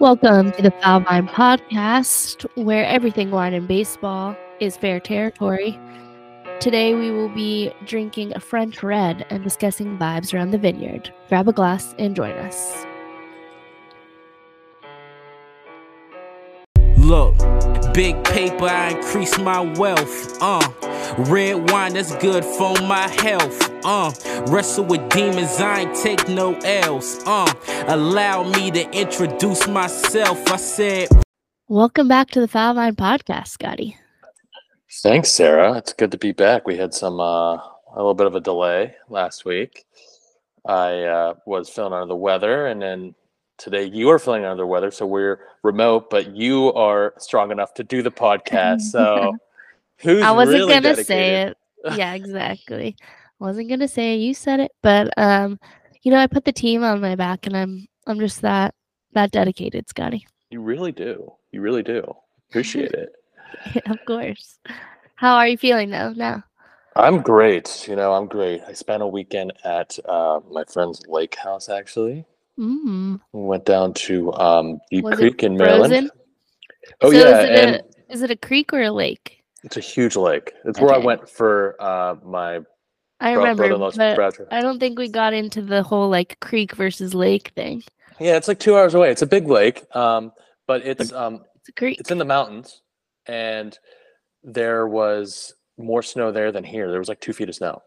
Welcome to the Foul Vine Podcast, where everything wine and baseball is fair territory. Today we will be drinking a French red and discussing vibes around the vineyard. Grab a glass and join us. Look, big paper, I increase my wealth. Uh, red wine that's good for my health. Uh, wrestle with demons, I ain't take no L's. Uh, allow me to introduce myself. I said, Welcome back to the Foul Vine Podcast, Scotty. Thanks, Sarah. It's good to be back. We had some uh, a little bit of a delay last week. I uh, was feeling under the weather, and then today you are feeling under the weather, so we're remote. But you are strong enough to do the podcast. So who's I wasn't really gonna dedicated? say it. Yeah, exactly. wasn't gonna say it. You said it, but um, you know, I put the team on my back, and I'm I'm just that that dedicated, Scotty. You really do. You really do. Appreciate it. of course. How are you feeling though now? I'm great. You know, I'm great. I spent a weekend at uh, my friend's lake house. Actually, Mm. we went down to um, Deep Was Creek in Maryland. Oh So yeah, is it and a is it a creek or a lake? It's a huge lake. It's where I went for uh, my I remember, but. I don't think we got into the whole like creek versus lake thing. Yeah, it's like two hours away. It's a big lake, um, but it's um, It's a creek. it's in the mountains, and there was more snow there than here. There was like two feet of snow.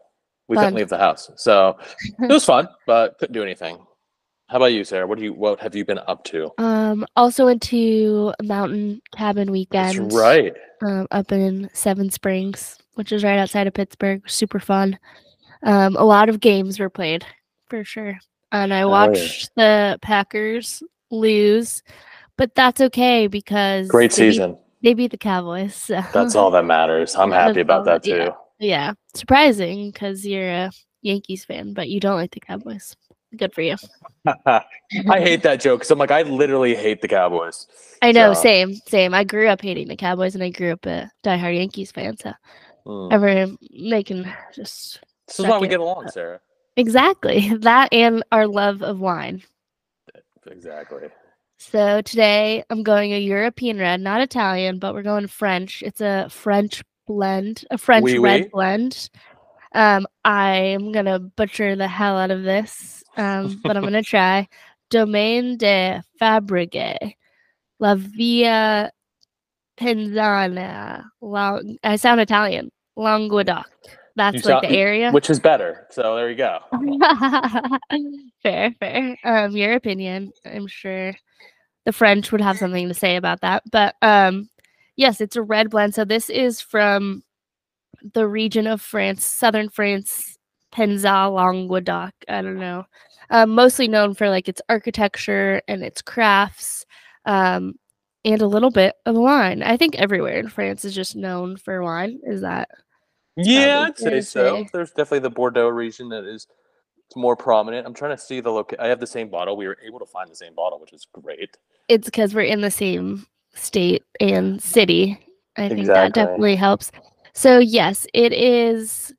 We Fun. couldn't leave the house, so it was fun, but couldn't do anything. How about you, Sarah? What do you what have you been up to? Um, also went to mountain cabin weekend. That's right. um, up in Seven Springs, which is right outside of Pittsburgh. Super fun. Um, a lot of games were played for sure. And I Oh, yeah. watched the Packers lose, but that's okay because Great they beat- season. they beat the Cowboys. So. That's all that matters. I'm happy That's about that that- yeah. too. yeah, surprising because you're a Yankees fan, but you don't like the Cowboys. Good for you. I hate that joke because I'm like, I literally hate the Cowboys. I know, So, same, same. I grew up hating the Cowboys, and I grew up a diehard Yankees fan. So mm. ever they can just This is why we get along, Sarah. Exactly. That and our love of wine. Exactly. So today I'm going a European red, not Italian, but we're going French. It's a French blend, a French Oui, red oui. blend. Um, I am gonna butcher the hell out of this, um, but I'm gonna try. Domaine de Fabregues, La Via Penzana. Long, I sound Italian. Languedoc. That's You like sound- the area. Which is better? So there you go. fair, fair. Um, your opinion. I'm sure the French would have something to say about that. But um, yes, it's a red blend. So this is from the region of France, southern France, Penza, Languedoc. I don't know. Um, mostly known for like its architecture and its crafts. Um, and a little bit of wine. I think everywhere in France is just known for wine. Is that Yeah, I'd say so. say. There's definitely the Bordeaux region that is more prominent. I'm trying to see the location. I have the same bottle. We were able to find the same bottle, which is great. it's because we're in the same state and city. I think that definitely helps. So yes, it is.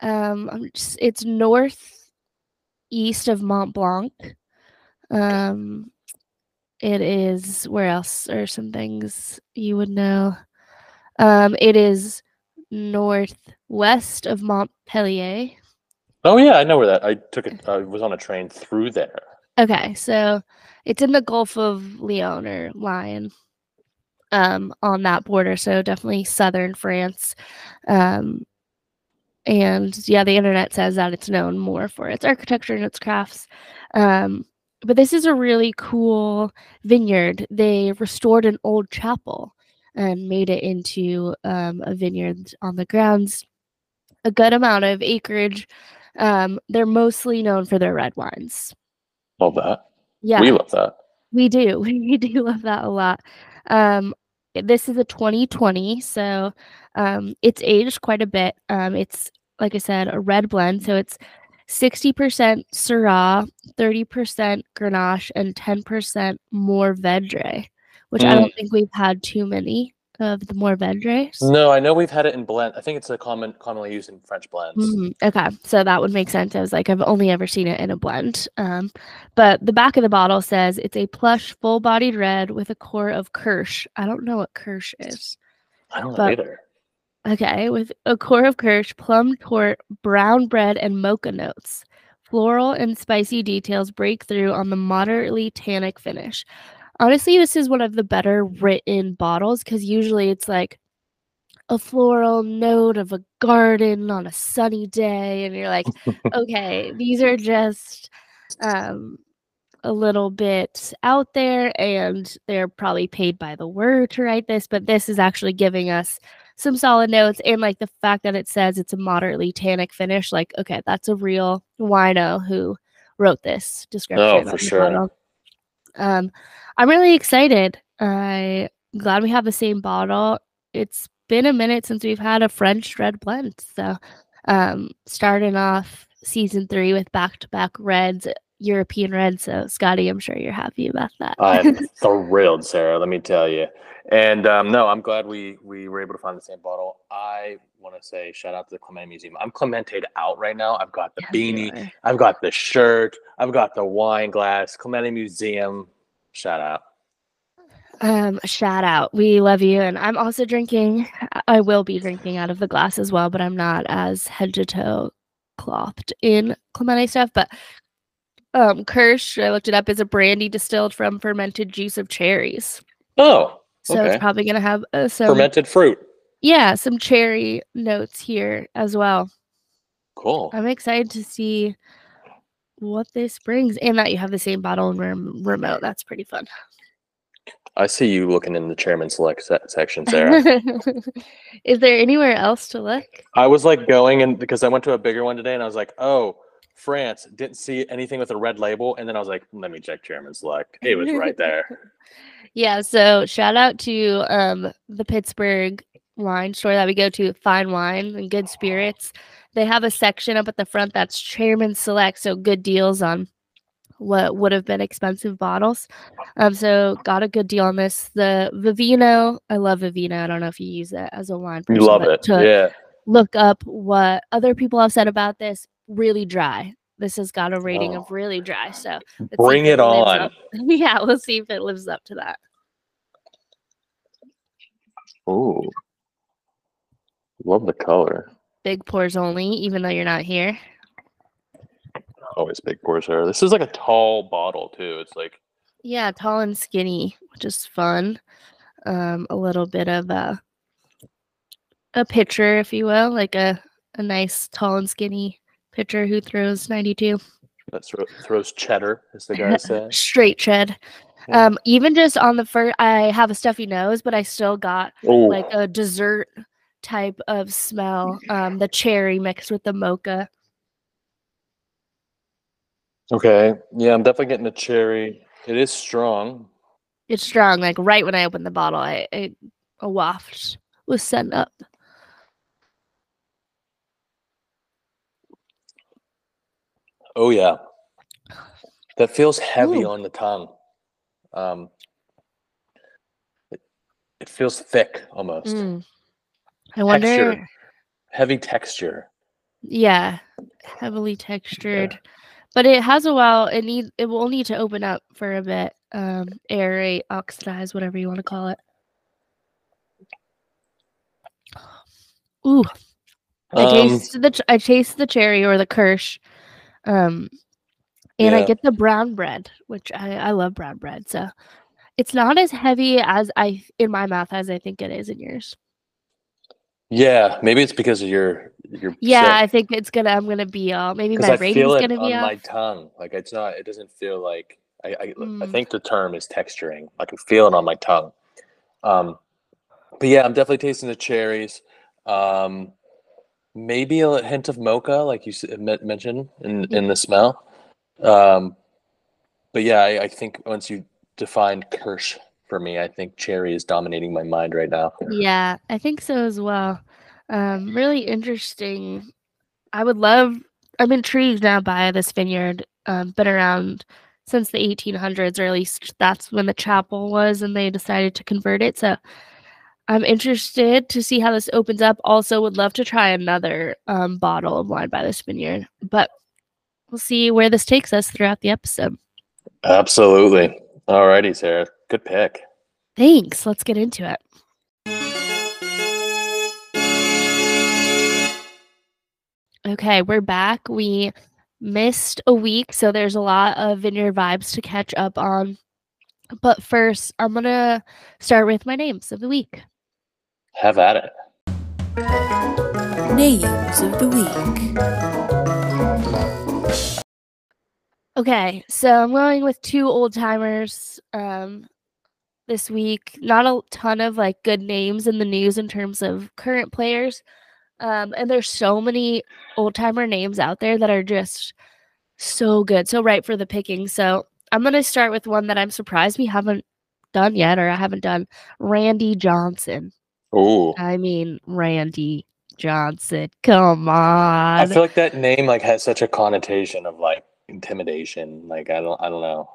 Um, I'm just, it's north east of Mont Blanc. Um, it is where else are some things you would know? Um, it is northwest of Montpellier. Oh yeah, I know where that. I took it. I was on a train through there. Okay, so it's in the Gulf of Lyon or Lion, um, on that border. So definitely southern France, um, and yeah, the internet says that it's known more for its architecture and its crafts. Um, but this is a really cool vineyard. They restored an old chapel and made it into um, a vineyard on the grounds. A good amount of acreage. Um, they're mostly known for their red wines. Love that. Yeah, We love that. we do. We do love that a lot. Um, this is a 2020, so um, it's aged quite a bit. Um, it's like I said, a red blend, so it's 60% Syrah, 30% Grenache, and 10% Mourvedre, which I don't think we've had too many of the Mourvedres? No, I know we've had it in blend. I think it's a common commonly used in French blends. Mhm, Okay, so that would make sense. I was like, I've only ever seen it in a blend. Um, but the back of the bottle says it's a plush, full-bodied red with a core of Kirsch. I don't know what Kirsch is. I don't but- either. Okay, with a core of Kirsch, plum tort, brown bread, and mocha notes. Floral and spicy details break through on the moderately tannic finish. Honestly, this is one of the better written bottles because usually it's like a floral note of a garden on a sunny day, and you're like, okay, these are just um, a little bit out there, and they're probably paid by the word to write this, but this is actually giving us some solid notes and like the fact that it says it's a moderately tannic finish like okay that's a real wino who wrote this description Oh, for sure. bottle. Um i'm really excited i'm glad we have the same bottle it's been a minute since we've had a french red blend so um starting off season three with back-to-back reds european reds so scotty i'm sure you're happy about that I'm thrilled, Sarah. Let me tell you. And um, no, I'm glad we we were able to find the same bottle. I want to say shout out to the Clemente Museum. I'm Clemented out right now. I've got the Yes, beanie. I've got the shirt, I've got the wine glass. Clemente Museum, shout out. Um, shout out. We love you. And I'm also drinking. I will be drinking out of the glass as well, but I'm not as head to toe clothed in Clemente stuff. But um, Kirsch, I looked it up, is a brandy distilled from fermented juice of cherries. Oh, So Okay. it's probably going to have uh, some, fermented fruit. yeah, some cherry notes here as well. Cool. I'm excited to see what this brings and that you have the same bottle and rem- remote. That's pretty fun. I see you looking in the chairman select se- section, Sarah. is there anywhere else to look? I was like going and because I went to a bigger one today and I was like, oh, France didn't see anything with a red label. And then I was like, let me check chairman select. It was right there. Yeah, so shout out to um the Pittsburgh wine store that we go to, Fine Wine and Good Spirits. They have a section up at the front that's Chairman Select, so good deals on what would have been expensive bottles. Um, so got a good deal on this. The Vivino, I love Vivino. I don't know if you use it as a wine. You love it. Yeah. Look up what other people have said about this. Really dry. This has got a rating of Oh. really dry. So Bring if it on. Yeah, we'll see if it lives up to that. Ooh. Love the color. big pours only, even though you're not here. Always big pours there. This is like a tall bottle too. It's like Yeah, tall and skinny, which is fun. Um, a little bit of a a pitcher, if you will, like a a nice tall and skinny pitcher who throws 92 that thro- throws cheddar, as the guy says. straight tread. Yeah. Um, even just on the first, I have a stuffy nose, but I still got Oh, like a dessert type of smell. Um, the cherry mixed with the mocha. okay. Yeah, I'm definitely getting the cherry. It is strong. It's strong. Like right when I opened the bottle, I, I a waft was sent up. Oh yeah. That feels heavy Ooh. on the tongue. Um, it, it feels thick almost. Mm. I wonder. Texture. Heavy texture. Yeah, heavily textured, but it has a while. It need it will need to open up for a bit, um, aerate, oxidize, whatever you want to call it. Ooh, I Um, taste the ch- I taste the cherry or the Kirsch, um, and I get the brown bread, which I I love brown bread. So it's not as heavy as I in my mouth as I think it is in yours. yeah, maybe it's because of your your Yeah, I think it's gonna. I'm gonna be all. Maybe my I rating's feel it gonna be on be my tongue. Like it's not. It doesn't feel like I. I, I Mm. think the term is texturing. I can feel it on my tongue. Um, but yeah, I'm definitely tasting the cherries. Um, maybe a hint of mocha, like you men- mentioned in in the smell. Um, but yeah, I, I think once you define Kirsch for me, I think cherry is dominating my mind right now. Yeah, I think so as well. Um, really interesting. I would love. I'm intrigued now by this vineyard. Um, been around since the 1800s, or at least that's when the chapel was, and they decided to convert it. So I'm interested to see how this opens up. Also, would love to try another um, bottle of wine by this vineyard, but we'll see where this takes us throughout the episode. Absolutely. All righty, Sarah. Good pick. Thanks. Let's get into it. Okay, we're back. We missed a week, so there's a lot of vineyard vibes to catch up on. But first, I'm going to start with my names of the week. Have at it. Names of the week. Okay, so I'm going with two old timers um, this week. Not a ton of like good names in the news in terms of current players. Um, and there's so many old timer names out there that are just so good, so right for the picking. So I'm gonna start with one that I'm surprised we haven't done yet, or I haven't done. Randy Johnson. Ooh. I mean, Randy Johnson. Come on. I feel like that name like has such a connotation of like intimidation. Like I don't I don't know.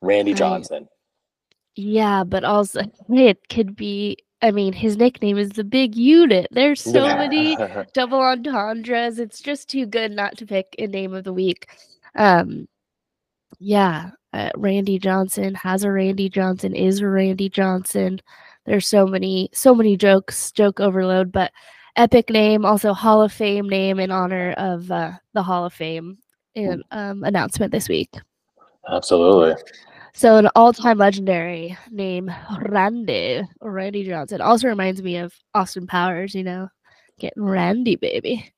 Randy. Johnson. Yeah, but also it could be. I mean, his nickname is the Big Unit. There's so many double entendres. It's just too good not to pick a name of the week. Um, yeah, uh, Randy Johnson has a Randy Johnson is a Randy Johnson. There's so many, so many jokes, joke overload, but epic name, also Hall of Fame name in honor of uh, the Hall of Fame in, um, announcement this week. Absolutely. So an all-time legendary name, Randy Randy Johnson, also reminds me of Austin Powers. You know, getting Randy, baby.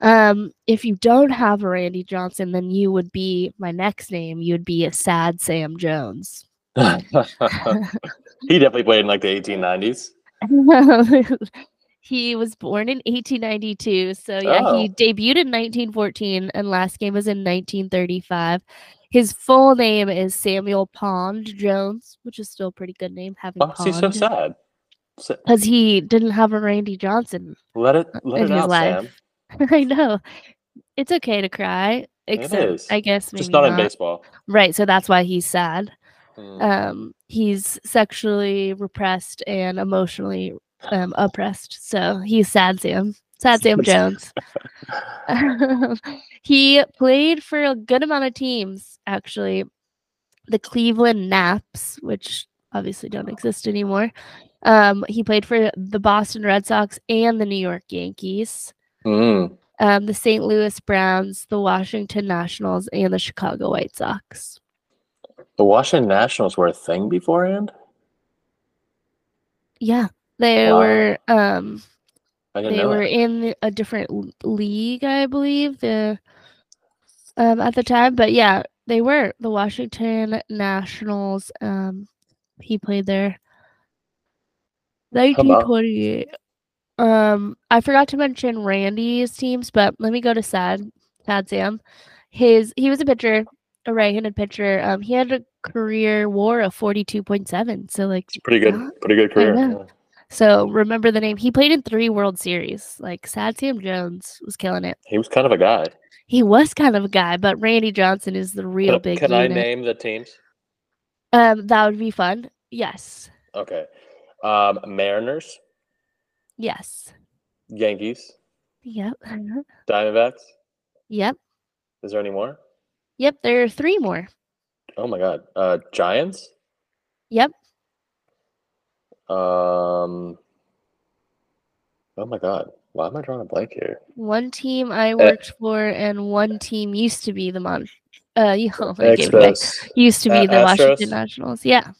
Um, if you don't have a Randy Johnson, then you would be my next name. You'd be a sad Sam Jones. he definitely played in like the 1890s. he was born in 1892. So yeah, he Oh. debuted in 1914 and last game was in 1935. His full name is Samuel Pond Jones, which is still a pretty good name. Having Oh, he's so sad. Because he didn't have a Randy Johnson Let it let in it his out, life. Sam. I know. It's okay to cry, except is. I guess maybe Just not, in baseball. Right, so that's why he's sad. Mm. Um, he's sexually repressed and emotionally um, oppressed. So he's sad Sam. Sad Sam Jones. he played for a good amount of teams, actually. The Cleveland Naps, which obviously don't exist anymore. Um, he played for the Boston Red Sox and the New York Yankees, Mm. um, the St. Louis Browns, the Washington Nationals, and the Chicago White Sox. The Washington Nationals were a thing beforehand. Yeah, they Wow. were um they were that. in a different league, I believe, the um at the time, but yeah, they were the Washington Nationals. Um, he played there. about- 1928. Um, I forgot to mention Randy's teams, but let me go to Sad Sad Sam. His he was a pitcher, a right-handed pitcher. Um, he had a career WAR of 42.7. So like It's pretty good, Yeah, pretty good career. yeah. so remember the name. He played in three World Series. Like Sad Sam Jones was killing it. He was kind of a guy. He was kind of a guy, but Randy Johnson is the real Can, big. can I name the teams? Um, that would be fun. Yes, Okay. Um, Mariners, yes, Yankees, yep, Diamondbacks. yep, Is there any more? Yep. There are three more. Oh my God. Uh, Giants. Yep. Um. Oh my God. Why am I drawing a blank here? One team I worked for, and one team used to be the Mon. Uh, you Used to be Uh, the Washington Nationals. Yeah,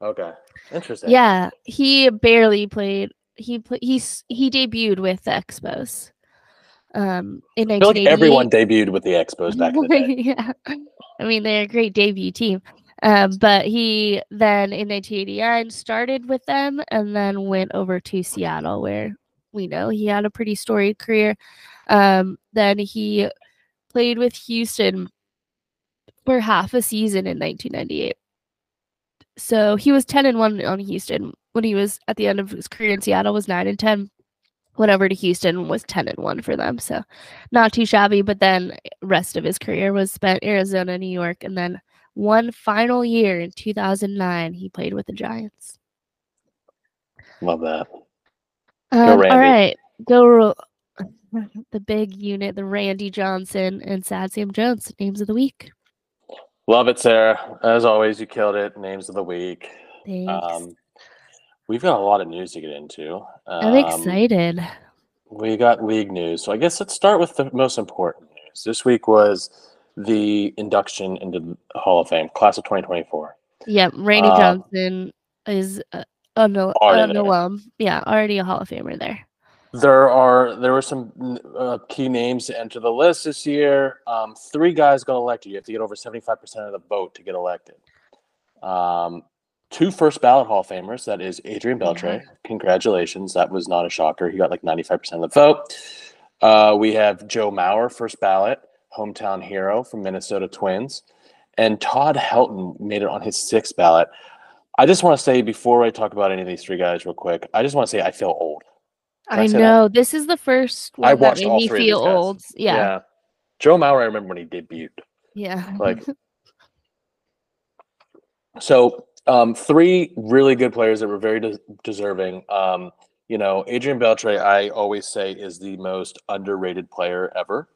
Okay. Interesting. yeah. He barely played. He pla He's he debuted with the Expos. Um, in I feel like everyone debuted with the Expos back in the day. yeah. I mean, they're a great debut team. Um, but he then in 1989 started with them and then went over to Seattle, where we know he had a pretty storied career. Um, then he played with Houston for half a season in 1998. So he was 10 and 1 on Houston when he was at the end of his career in Seattle was 9 and 10. Went over to Houston and was 10 and 1 for them. So not too shabby, but then rest of his career was spent Arizona, New York, and then one final year in 2009 he played with the Giants. Love that. Um, all right, go the big unit, the Randy Johnson and Sad Sam Jones names of the week. Love it, Sarah. As always, you killed it. Names of the week. Thanks. Um, we've got a lot of news to get into. I'm Um, excited. We got league news. So I guess let's start with the most important news. This week was the induction into the Hall of Fame, class of 2024. Yep, Randy uh, Johnson is uh, Already alum. Yeah, already a Hall of Famer there. There are there were some uh, key names to enter the list this year. Um, three guys got elected. You have to get over 75% of the vote to get elected. Um, two first ballot Hall of Famers. That is Adrian Beltre. Congratulations. That was not a shocker. He got like 95% of the vote. Uh, we have Joe Mauer, first ballot, hometown hero from Minnesota Twins. And Todd Helton made it on his sixth ballot. I just want to say before I talk about any of these three guys, real quick, I just want to say I feel old. Can I I say that? know this is the first one I that watched made me feel old. Yeah, Joe Mauer, I remember when he debuted. yeah. Like, so um, three really good players that were very des- deserving. Um, you know, Adrian Beltre, I always say, is the most underrated player ever,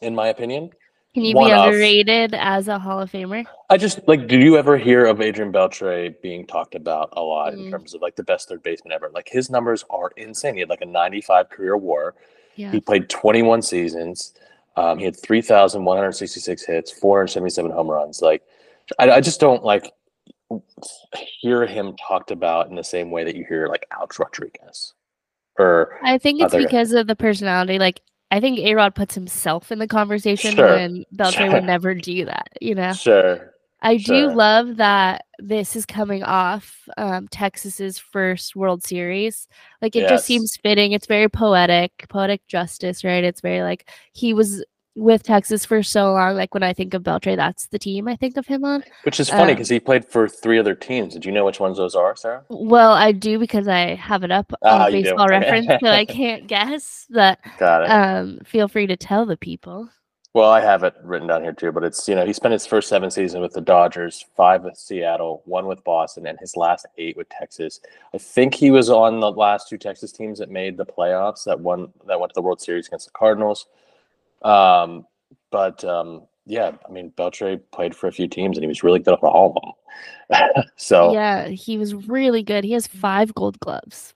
in my opinion. Can you one be of- underrated as a Hall of Famer? I just like, did you ever hear of Adrian Beltre being talked about a lot in Mm. terms of like the best third baseman ever? Like his numbers are insane. He had like a 95 career WAR. Yeah. He played 21 seasons. Um, he had 3,166 hits, 477 home runs. Like, I, I just don't like hear him talked about in the same way that you hear like Alex Rodriguez or I think it's other- because of the personality. Like, I think A Rod puts himself in the conversation Sure, when Beltre sure. would never do that. You know, sure. I Sure. do love that this is coming off um, Texas's first World Series. Like, it Yes. just seems fitting. It's very poetic, poetic justice, right? It's very like he was with Texas for so long. Like, when I think of Beltre, that's the team I think of him on. Which is funny Um, because he played for three other teams. Did you know which ones those are, Sarah? Well, I do because I have it up Ah, on do. baseball reference, so I can't guess. But Got it. um, feel free to tell the people. Well, I have it written down here too, but it's you know he spent his first seven seasons with the Dodgers, five with Seattle, one with Boston, and his last eight with Texas. I think he was on the last two Texas teams that made the playoffs. That one that went to the World Series against the Cardinals. Um, but um, yeah, I mean Beltre played for a few teams, and he was really good for all of them. so Yeah, he was really good. He has five gold gloves.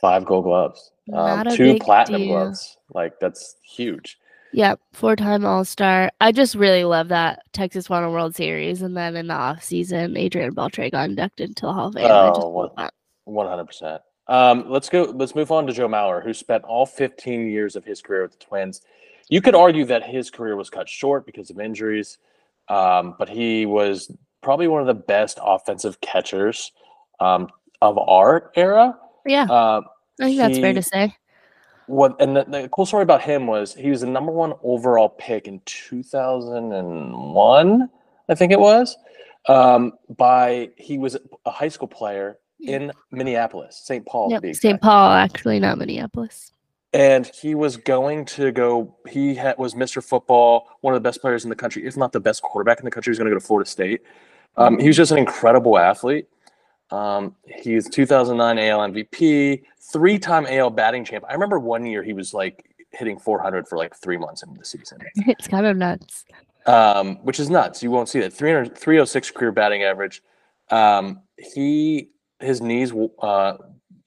five Gold Gloves, um, two Platinum deal. Gloves. Like that's huge. Yep, four-time All-Star. I just really love that Texas won a World Series, and then in the off season, Adrian Beltre got inducted into the Hall of Fame. Oh, love what- that. One hundred percent. Um, let's go. Let's move on to Joe Mauer, who spent all 15 years of his career with the Twins. You could argue that his career was cut short because of injuries, um, but he was probably one of the best offensive catchers um, of our era. Yeah, Uh, I think that's fair to say. what and the, the cool story about him was he was the number one overall pick in 2001 i think it was um, by he was a high school player in minneapolis st paul Yep, St. Paul, actually, not Minneapolis. And he was going to go he had, was mr football one of the best players in the country if not the best quarterback in the country he was going to go to florida state um, he was just an incredible athlete um, he's 2009 AL MVP, three-time AL batting champ. I remember one year he was like hitting 400 for like three months into the season, it's kind of nuts. um, which is nuts. You won't see that 300, 306 career batting average. Um, he his knees, uh,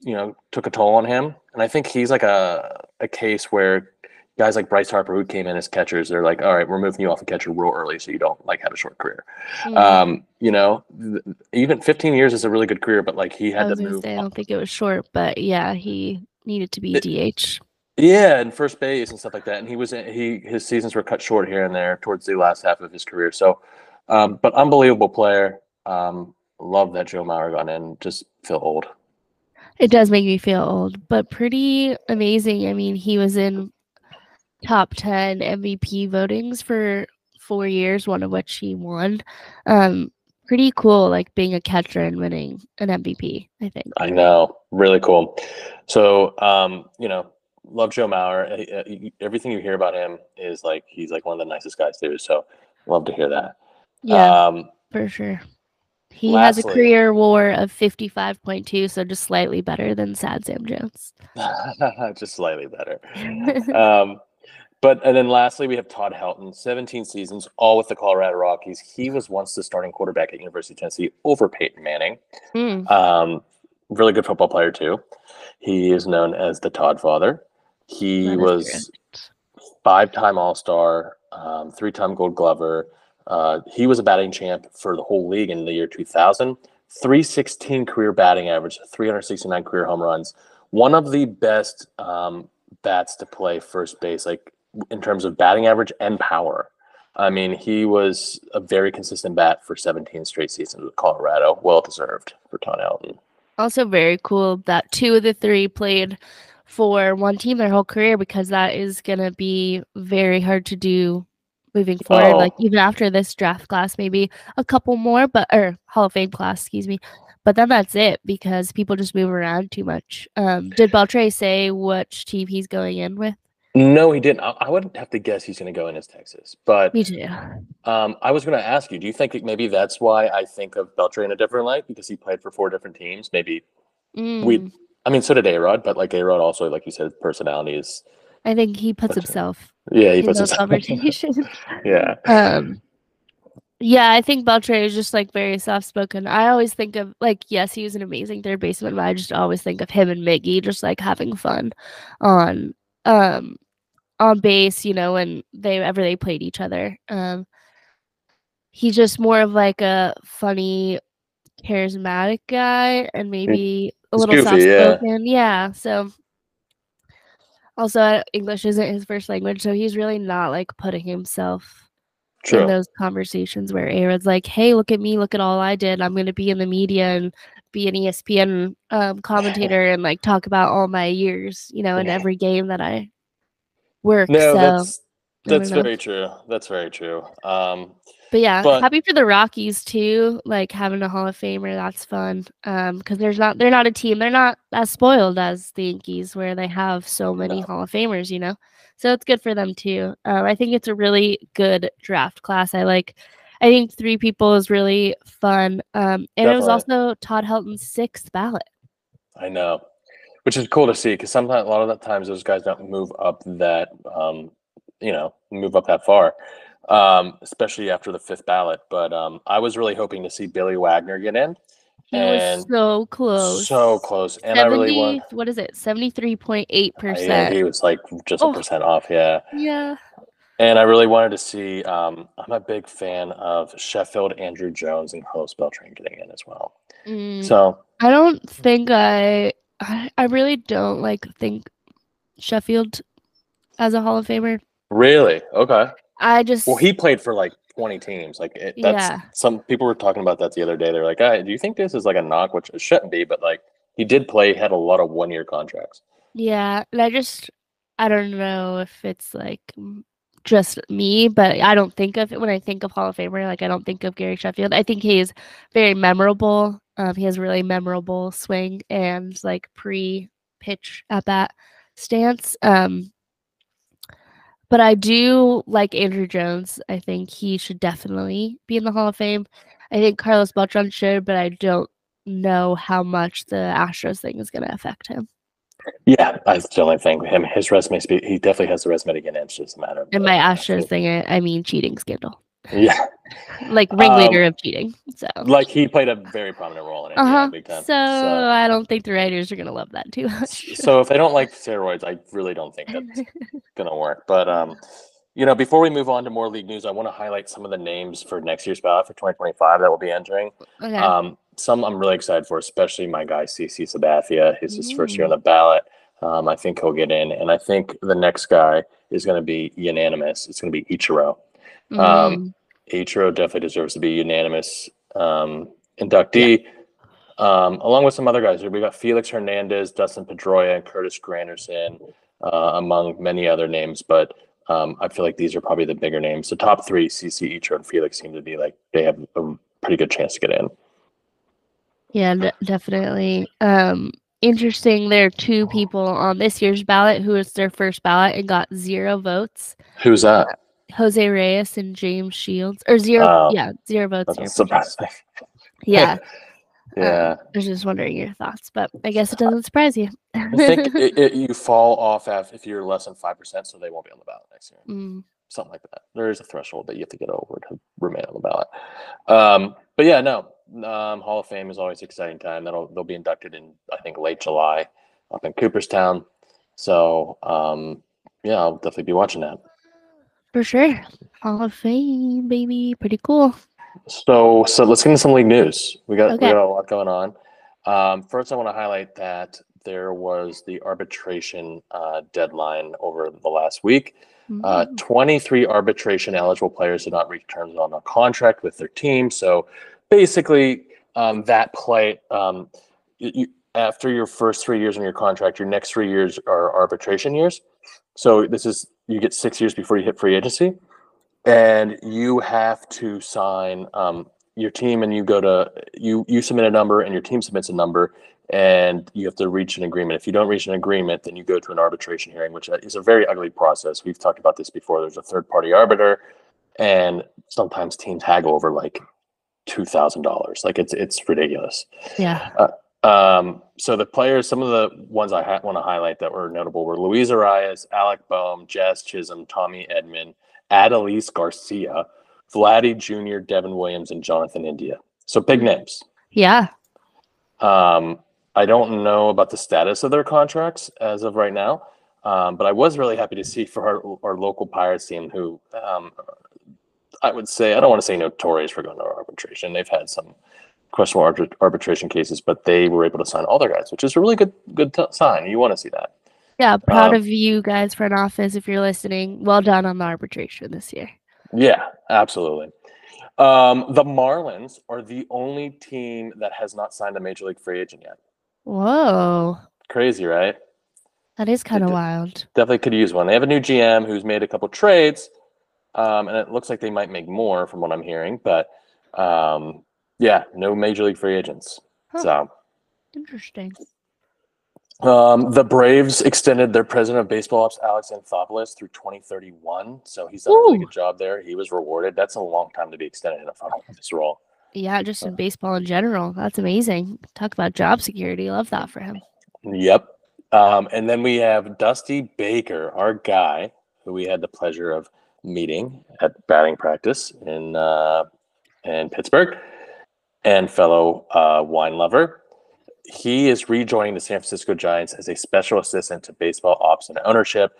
you know, took a toll on him, and I think he's like a a case where guys like Bryce Harper who came in as catchers, they're like, all right, we're moving you off a catcher real early so you don't like have a short career. Mm, Um, you know, th- even 15 years is a really good career, but like he had to move. say, I don't think it was short, but yeah, he needed to be It- DH. Yeah, and first base and stuff like that. And he was he his seasons were cut short here and there towards the last half of his career. So, um, but unbelievable player. Um, love that Joe Mauer got in. Just feel old. It does make me feel old, but pretty amazing. I mean, he was in top 10 MVP votings for four years, one of which he won. Um, pretty cool, like being a catcher and winning an MVP, I think. I know, really cool. So, um, you know, love Joe Mauer. Uh, Everything you hear about him is like he's like one of the nicest guys too. So, love to hear that. Yeah, Um, for sure. He has a career WAR of 55.2, so just slightly better than Sad Sam Jones. just slightly better. Um, but and then lastly, we have Todd Helton, 17 seasons, all with the Colorado Rockies. He was once the starting quarterback at University of Tennessee over Peyton Manning. Hmm. Um, really good football player too. He is known as the Todd Father. He was correct. five-time All-Star, um, three-time Gold Glover. Uh, he was a batting champ for the whole league in the year 2000. 316 career batting average, 369 career home runs. One of the best um, bats to play first base, like in terms of batting average and power. I mean, he was a very consistent bat for 17 straight seasons with Colorado. Well deserved for Todd Helton. Also, very cool that two of the three played for one team their whole career because that is going to be very hard to do moving forward. Oh. Like, even after this draft class, maybe a couple more, but, or Hall of Fame class, excuse me. But then that's it because people just move around too much. Um, did Beltre say which team he's going in with? No, he didn't. I, I would have to guess he's going to go in as Texas. But Me too. um, I was going to ask you, do you think maybe that's why I think of Beltre in a different light because he played for four different teams? Maybe Mm, I mean, so did A Rod, but like A Rod also, like you said, personality is I think he puts himself yeah, he in puts those his conversations. yeah. um yeah i think beltre is just like very soft spoken i always think of like yes he was an amazing third baseman but i just always think of him and miggy just like having fun on um on base you know when they ever they played each other um he's just more of like a funny charismatic guy and maybe a little goofy, soft yeah. spoken yeah so also english isn't his first language so he's really not like putting himself in those conversations where Aaron's like, "Hey, look at me! Look at all I did! I'm going to be in the media and be an ESPN um, commentator and like talk about all my years, you know, in every game that I work." No, so, that's that's very true. That's very true. Um, but yeah, but- happy for the Rockies too. Like having a Hall of Famer, that's fun. Um, because there's not they're not a team. They're not as spoiled as the Yankees, where they have so many No. Hall of Famers. You know, so it's good for them too. Um, I think it's a really good draft class. I like. I think three people is really fun. Um, and it was also Todd Helton's sixth ballot. I know, which is cool to see because sometimes a lot of the times those guys don't move up that, um, you know, move up that far, um, especially after the fifth ballot. But um, I was really hoping to see Billy Wagner get in. He And was so close. So close, and I really want. What is it? Seventy three point eight Yeah, percent. he was like just a Oh. percent off. Yeah. Yeah. And I really wanted to see. Um, I'm a big fan of Sheffield, Andruw Jones, and Carlos Beltran getting in as well. Mm, So I don't think I, I. I really don't like think Sheffield as a Hall of Famer. really, okay. I just. Well, he played for like 20 teams. Like it, that's Yeah. some people were talking about that the other day. They're like, "Hey, do you think this is like a knock?" Which it shouldn't be, but like he did play, had a lot of one-year contracts. Yeah, and I just. I don't know if it's like just me, but I don't think of it when I think of Hall of Famer. Like I don't think of Gary Sheffield. I think he's very memorable. Um, he has really memorable swing and like pre-pitch at bat stance. Um, but I do like Andruw Jones. I think he should definitely be in the Hall of Fame. I think Carlos Beltran should, but I don't know how much the Astros thing is going to affect him. Yeah, I still think him his resume speak. He definitely has the resume to get in. It's just a matter of And by Astros thing, I, I mean cheating scandal, Yeah, like ringleader of cheating. So, like he played a very prominent role in it. Uh-huh. big time. So I don't think the writers are going to love that too much. so if they don't like steroids, I really don't think that's gonna work. But um, you know, before we move on to more league news, I want to highlight some of the names for next year's ballot for 2025 that will be entering. okay. Um, some I'm really excited for, especially my guy CC Sabathia. His his first year on Mm. the ballot. Um, I think he'll get in, and I think the next guy is going to be unanimous. It's going to be Ichiro. Um, Ichiro definitely deserves to be unanimous um, inductee, um, along with some other guys. We got Felix Hernandez, Dustin Pedroia, and Curtis Granderson, uh, among many other names. But um, I feel like these are probably the bigger names. The top three, CC, Ichiro, and Felix, seem to be like they have a pretty good chance to get in. yeah, de- definitely. Um, interesting. There are two people on this year's ballot who was their first ballot and got zero votes. Who's that? Jose Reyes and James Shields, or zero, Oh. yeah, zero votes. Zero doesn't votes. surprise me. Yeah. yeah. Um, I was just wondering your thoughts, but I guess it doesn't surprise you. I think it, it, you fall off if you're less than five percent, so they won't be on the ballot next year. Mm, Something like that. There is a threshold that you have to get over to remain on the ballot. Um, but yeah, no. Um, Hall of Fame is always an exciting time. That'll they'll be inducted in I think late July up in Cooperstown. So um, yeah, I'll definitely be watching that. For sure. Hall of Fame, baby. Pretty cool. So so let's get into some league news. We got Okay. we got a lot going on. Um, first, I want to highlight that there was the arbitration uh, deadline over the last week. Uh, Mm, 23 arbitration eligible players did not reach terms on a contract with their team. So basically, um, that play um, you, after your first three years on your contract, your next three years are arbitration years. So this is you get six years before you hit free agency, and you have to sign um, your team, and you go to you you submit a number, and your team submits a number, and you have to reach an agreement. If you don't reach an agreement, then you go to an arbitration hearing, which is a very ugly process. We've talked about this before. There's a third party arbiter, and sometimes teams haggle over like two thousand dollars. Like it's it's ridiculous. yeah. Um, so the players, some of the ones I ha- want to highlight that were notable were Luis Arraez, Alec Boehm, Jazz Chisholm, Tommy Edman, Adolis Garcia, Vladdy Jr., Devin Williams, and Jonathan India. So big names. Yeah. Um, I don't know about the status of their contracts as of right now, um, but I was really happy to see for our, our local Pirates team, who um, I would say I don't want to say notorious for going to arbitration. They've had some questionable arbit- arbitration cases, but they were able to sign all their guys, which is a really good good t- sign. You want to see that. Yeah. Proud Um, of you guys, front office, if you're listening. Well done on the arbitration this year. Yeah, absolutely. Um, the Marlins are the only team that has not signed a major league free agent yet. Whoa. Crazy, right? That is kind of wild. definitely could use one. They have a new GM who's made a couple trades, um, and it looks like they might make more from what I'm hearing. But um, yeah, no major league free agents. Huh. So Interesting. um, the Braves extended their president of baseball ops, Alex Anthopoulos, through 2031. So he's done a really good job there. He was rewarded. That's a long time to be extended in a front office role. Yeah, just in baseball in general. That's amazing. Talk about job security. Love that for him. Yep. Um, and then we have Dusty Baker, our guy, who we had the pleasure of meeting at batting practice in uh, in Pittsburgh, and fellow uh, wine lover. He is rejoining the San Francisco Giants as a special assistant to baseball ops and ownership.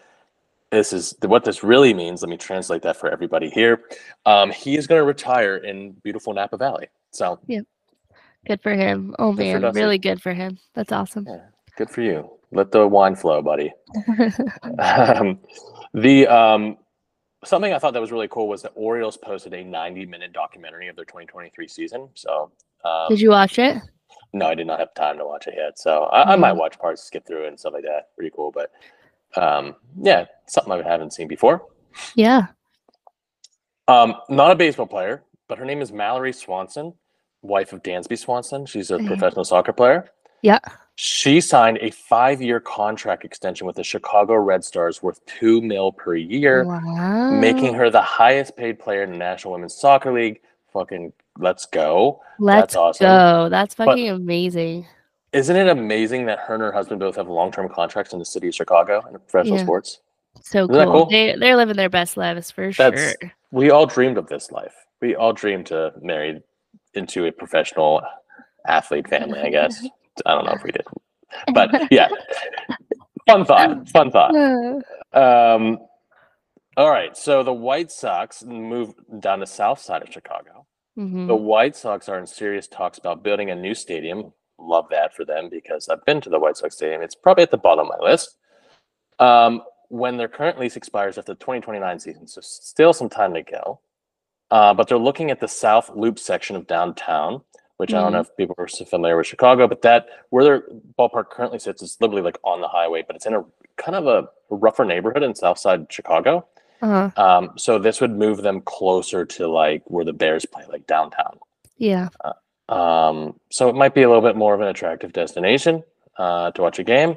This is what this really means. Let me translate that for everybody here. Um, he is going to retire in beautiful Napa Valley. So yeah, Good for him. Oh Good man, really good for him. That's awesome. Yeah. good for you. Let the wine flow, buddy. um, the um, something I thought that was really cool was that Orioles posted a 90 minute documentary of their 2023 season. So um, Did you watch it? no, I did not have time to watch it yet. So I, I might Mhm. watch parts, skip through and stuff like that. Pretty cool, but um, yeah, something I haven't seen before. Yeah. Um, not a baseball player, but her name is Mallory Swanson, wife of Dansby Swanson. She's a Mhm. professional soccer player. Yeah. She signed a five-year contract extension with the Chicago Red Stars worth two mil per year, Wow. making her the highest paid player in the National Women's Soccer League. Fucking let's go. Let's awesome. go. That's But- fucking amazing. Isn't it amazing that her and her husband both have long-term contracts in the city of Chicago in professional Yeah. sports? So cool. cool? They they're living their best lives for That's- sure. We all dreamed of this life. We all dreamed to marry into a professional athlete family, I guess. I don't know if we did. But yeah. Fun thought. Fun thought. Um, all right. So the White Sox move down the south side of Chicago. Mhm. The White Sox are in serious talks about building a new stadium. Love that for them because I've been to the White Sox stadium. It's probably at the bottom of my list. Um, when their current lease expires after the 2029 season, so still some time to go. Uh, but they're looking at the South Loop section of downtown, which I don't know if people are so familiar with Chicago, but that where their ballpark currently sits is literally like on the highway, but it's in a kind of a rougher neighborhood in South Side Chicago. Uh-huh. Um, so this would move them closer to like where the Bears play, like downtown. Yeah. Um, so it might be a little bit more of an attractive destination uh, to watch a game.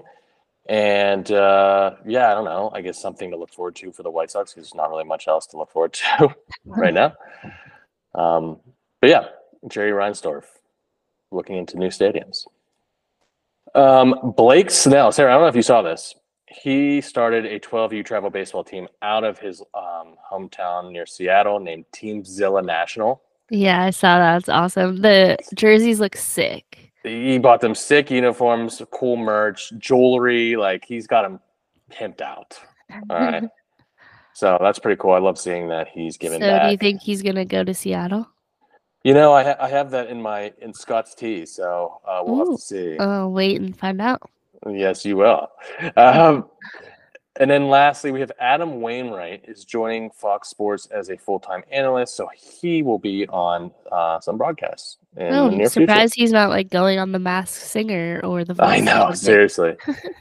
And uh, yeah, I don't know. I guess something to look forward to for the White Sox because there's not really much else to look forward to right now. Um, but yeah, Jerry Reinsdorf. looking into new stadiums. Um, Blake Snell, Sarah, I don't know if you saw this. He started a 12U travel baseball team out of his um, hometown near Seattle named Team Zilla National. Yeah, I saw that. It's awesome. The jerseys look sick. He bought them sick uniforms, cool merch, jewelry. Like he's got them pimped out. All right. so that's pretty cool. I love seeing that he's giving so back. do you think he's gonna go to Seattle? You know, I, ha- I have that in my in Scott's tea, so uh, we'll have to see. Oh, wait and find out. Yes, you will. Um, and then lastly, we have Adam Wainwright is joining Fox Sports as a full time analyst, so he will be on uh, some broadcasts in Oh, I'm near future. surprised he's not like going on the Masked Singer or the. I Voice or know, seriously,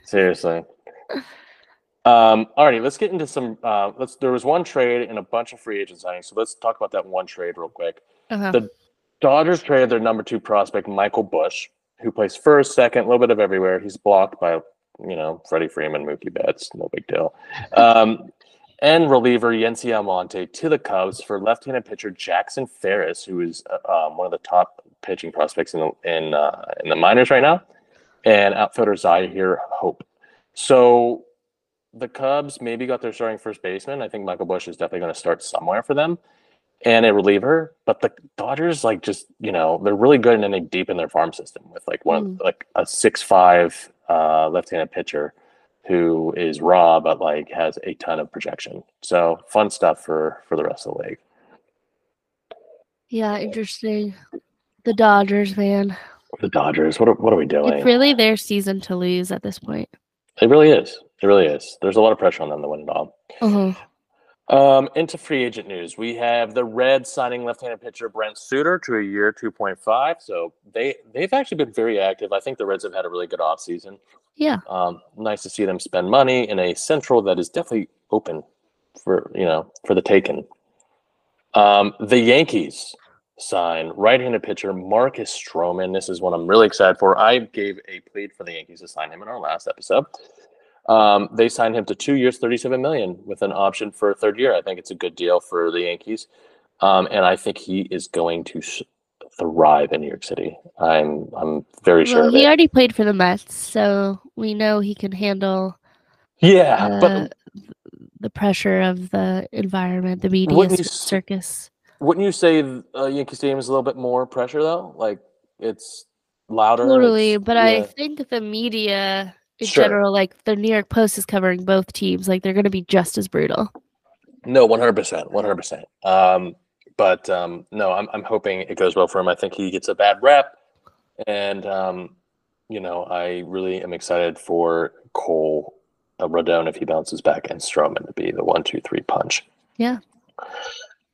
seriously. Um, alrighty, let's get into some. Uh, let's. There was one trade and a bunch of free agent signings, so let's talk about that one trade real quick. Uh-huh. The Dodgers traded their number two prospect, Michael Busch, who plays first, second, a little bit of everywhere. He's blocked by, you know, Freddie Freeman, Mookie Betts, no big deal. Um, and reliever Yency Almonte to the Cubs for left-handed pitcher Jackson Ferris, who is uh, um, one of the top pitching prospects in the in uh, in the minors right now, and outfielder Zyhir Hope. So the Cubs maybe got their starting first baseman. I think Michael Busch is definitely going to start somewhere for them and a reliever. But the Dodgers, like, just you know, they're really good and then they deep in their farm system with like one of like a six five uh, left-handed pitcher who is raw but like has a ton of projection. So fun stuff for for the rest of the league. yeah, interesting. The Dodgers, man. The Dodgers, what are, what are we doing? It's really their season to lose at this point. it really is. It really is. There's a lot of pressure on them to win it all. Uh-huh. Um, into free agent news, we have the Reds signing left-handed pitcher Brent Suter to a year, two point five. So they they've actually been very active. I think the Reds have had a really good offseason. Yeah. Um, nice to see them spend money in a central that is definitely open for you know for the taken. Um, the Yankees sign right-handed pitcher Marcus Stroman. This is what I'm really excited for. I gave a plead for the Yankees to sign him in our last episode. Um, they signed him to two years, 37 million with an option for a third year. I think it's a good deal for the Yankees. Um, and I think he is going to sh- thrive in New York City. I'm I'm very sure Well, of he already played for the Mets, so we know he can handle yeah, uh, but the pressure of the environment, the media Wouldn't you circus. wouldn't you say uh, Yankee Stadium is a little bit more pressure though? Like it's louder. Totally, it's- but I think the media in Sure. general, like the New York Post is covering both teams, like they're going to be just as brutal. No, one hundred percent, one hundred percent. Um, but um, no, I'm I'm hoping it goes well for him. I think he gets a bad rep, and um, you know, I really am excited for Cole uh, Rodon if he bounces back, and Stroman to be the one, two, three punch. Yeah.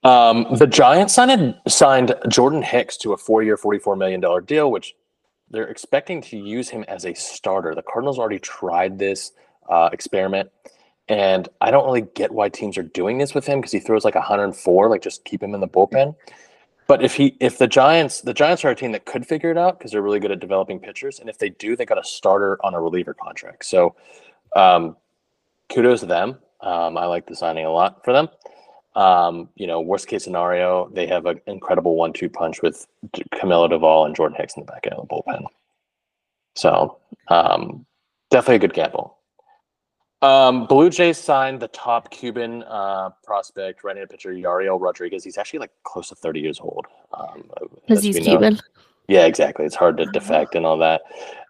Um, the Giants signed signed Jordan Hicks to a four-year, forty-four million dollar deal, which they're expecting to use him as a starter. The Cardinals already tried this uh, experiment, and I don't really get why teams are doing this with him because he throws like 104. Like, just keep him in the bullpen. But if he, if the Giants, the Giants are a team that could figure it out because they're really good at developing pitchers, and if they do, they got a starter on a reliever contract. So, um, kudos to them. Um, I like the signing a lot for them. Um, you know, worst case scenario, they have an incredible one-two punch with Camilo Doval and Jordan Hicks in the back end of the bullpen. So, um, definitely a good gamble. Um, Blue Jays signed the top Cuban uh, prospect, right-handed pitcher Yariel Rodriguez. He's actually like close to 30 years old. Um, Because he's. Cuban. Yeah, exactly. It's hard to defect and all that.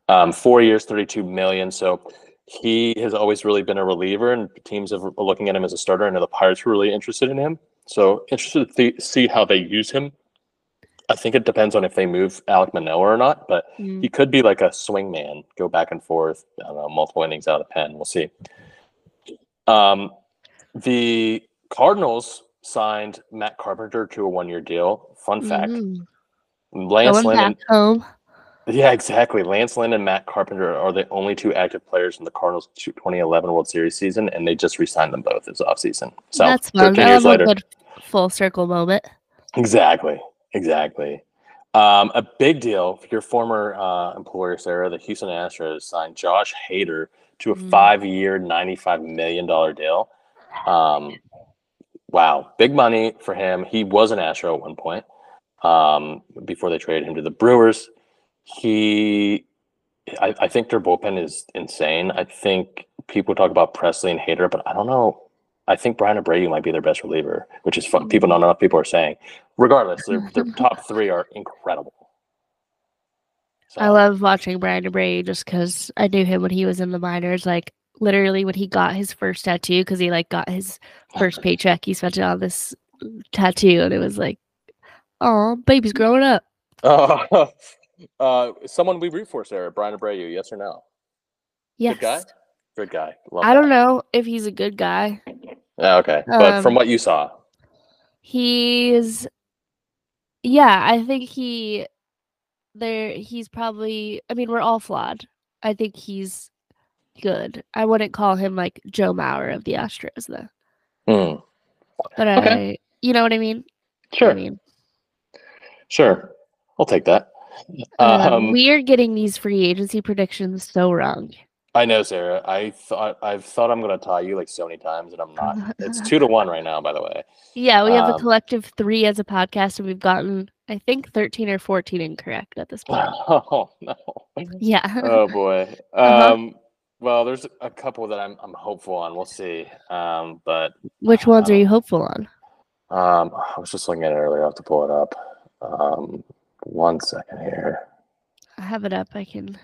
Um, four years, 32 million. So he has always really been a reliever, and teams have, are looking at him as a starter. I know the Pirates were really interested in him. So interested to th- see how they use him. I think it depends on if they move Alek Manoah or not, but Mm. he could be like a swing man, go back and forth, I don't know, multiple innings out of the pen. We'll see. Um, the Cardinals signed Matt Carpenter to a one year deal. Fun fact Mhm. Lance Going Lynn back home. Yeah, exactly. Lance Lynn and Matt Carpenter are the only two active players in the Cardinals 2011 World Series season, and they just re-signed them both this offseason. So That's fun. 13 years later. good full circle moment. Exactly. Exactly. Um, a big deal for your former uh, employer, Sarah, the Houston Astros signed Josh Hader to a Mm. five-year, $95 million deal. Um, wow. Big money for him. He was an Astro at one point um, before they traded him to the Brewers. He, I, I think their bullpen is insane. I think people talk about Pressly and Hader, but I don't know. I think Bryan Abreu might be their best reliever, which is fun. People not enough people are saying. Regardless, their, their top three are incredible. I love watching Bryan Abreu just because I knew him when he was in the minors. Like literally when he got his first tattoo, because he like got his first paycheck, he spent it on this tattoo, and it was like, oh, baby's growing up. uh, uh, someone we root for, Sarah, Bryan Abreu, yes or no? Yes. Good guy? Good guy. Love I don't know if he's a good guy. Yeah, okay. But from Um, what you saw, He's, yeah, I think he, there, he's probably. I mean, we're all flawed. I think he's good. I wouldn't call him like Joe Mauer of the Astros though. Hmm, But Okay. I, you know what I mean? sure, I mean, sure. I'll take that. Um, Um, we are getting these free agency predictions so wrong. I know, Sarah. I thought I've thought I'm gonna tie you like so many times, and I'm not. It's two to one right now, by the way. Yeah, we have a Um, collective three as a podcast, and we've gotten, I think, 13 or 14 incorrect at this point. Oh no. Yeah. Oh boy. Uh-huh. Um. Well, there's a couple that I'm I'm hopeful on. We'll see. Um. But Which ones are uh, you hopeful on? um, I was just looking at it earlier. I have to pull it up. Um. One second here. I have it up. I can.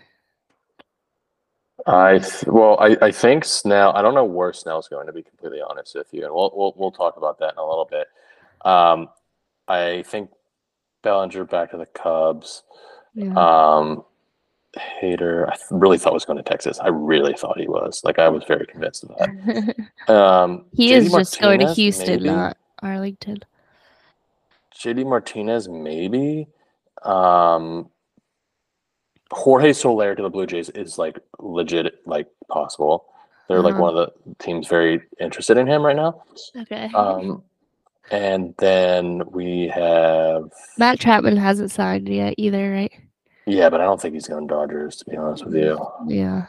I th- well, I, I think Snell. I don't know where Snell's going to be completely honest with you, and we'll we'll we'll talk about that in a little bit. Um, I think Bellinger back to the Cubs. Yeah. Um, Hader, I th- really thought was going to Texas. I really thought he was. Like I was very convinced of that. Um, he JD is just going to Houston, maybe? not Arlington. JD Martinez, maybe. Um, Jorge Soler to the Blue Jays is like legit, like possible. They're like Uh-huh. one of the teams very interested in him right now. Okay. Um, and then we have Matt Chapman hasn't signed yet either, right? yeah, but I don't think he's going Dodgers to be honest with you. Yeah.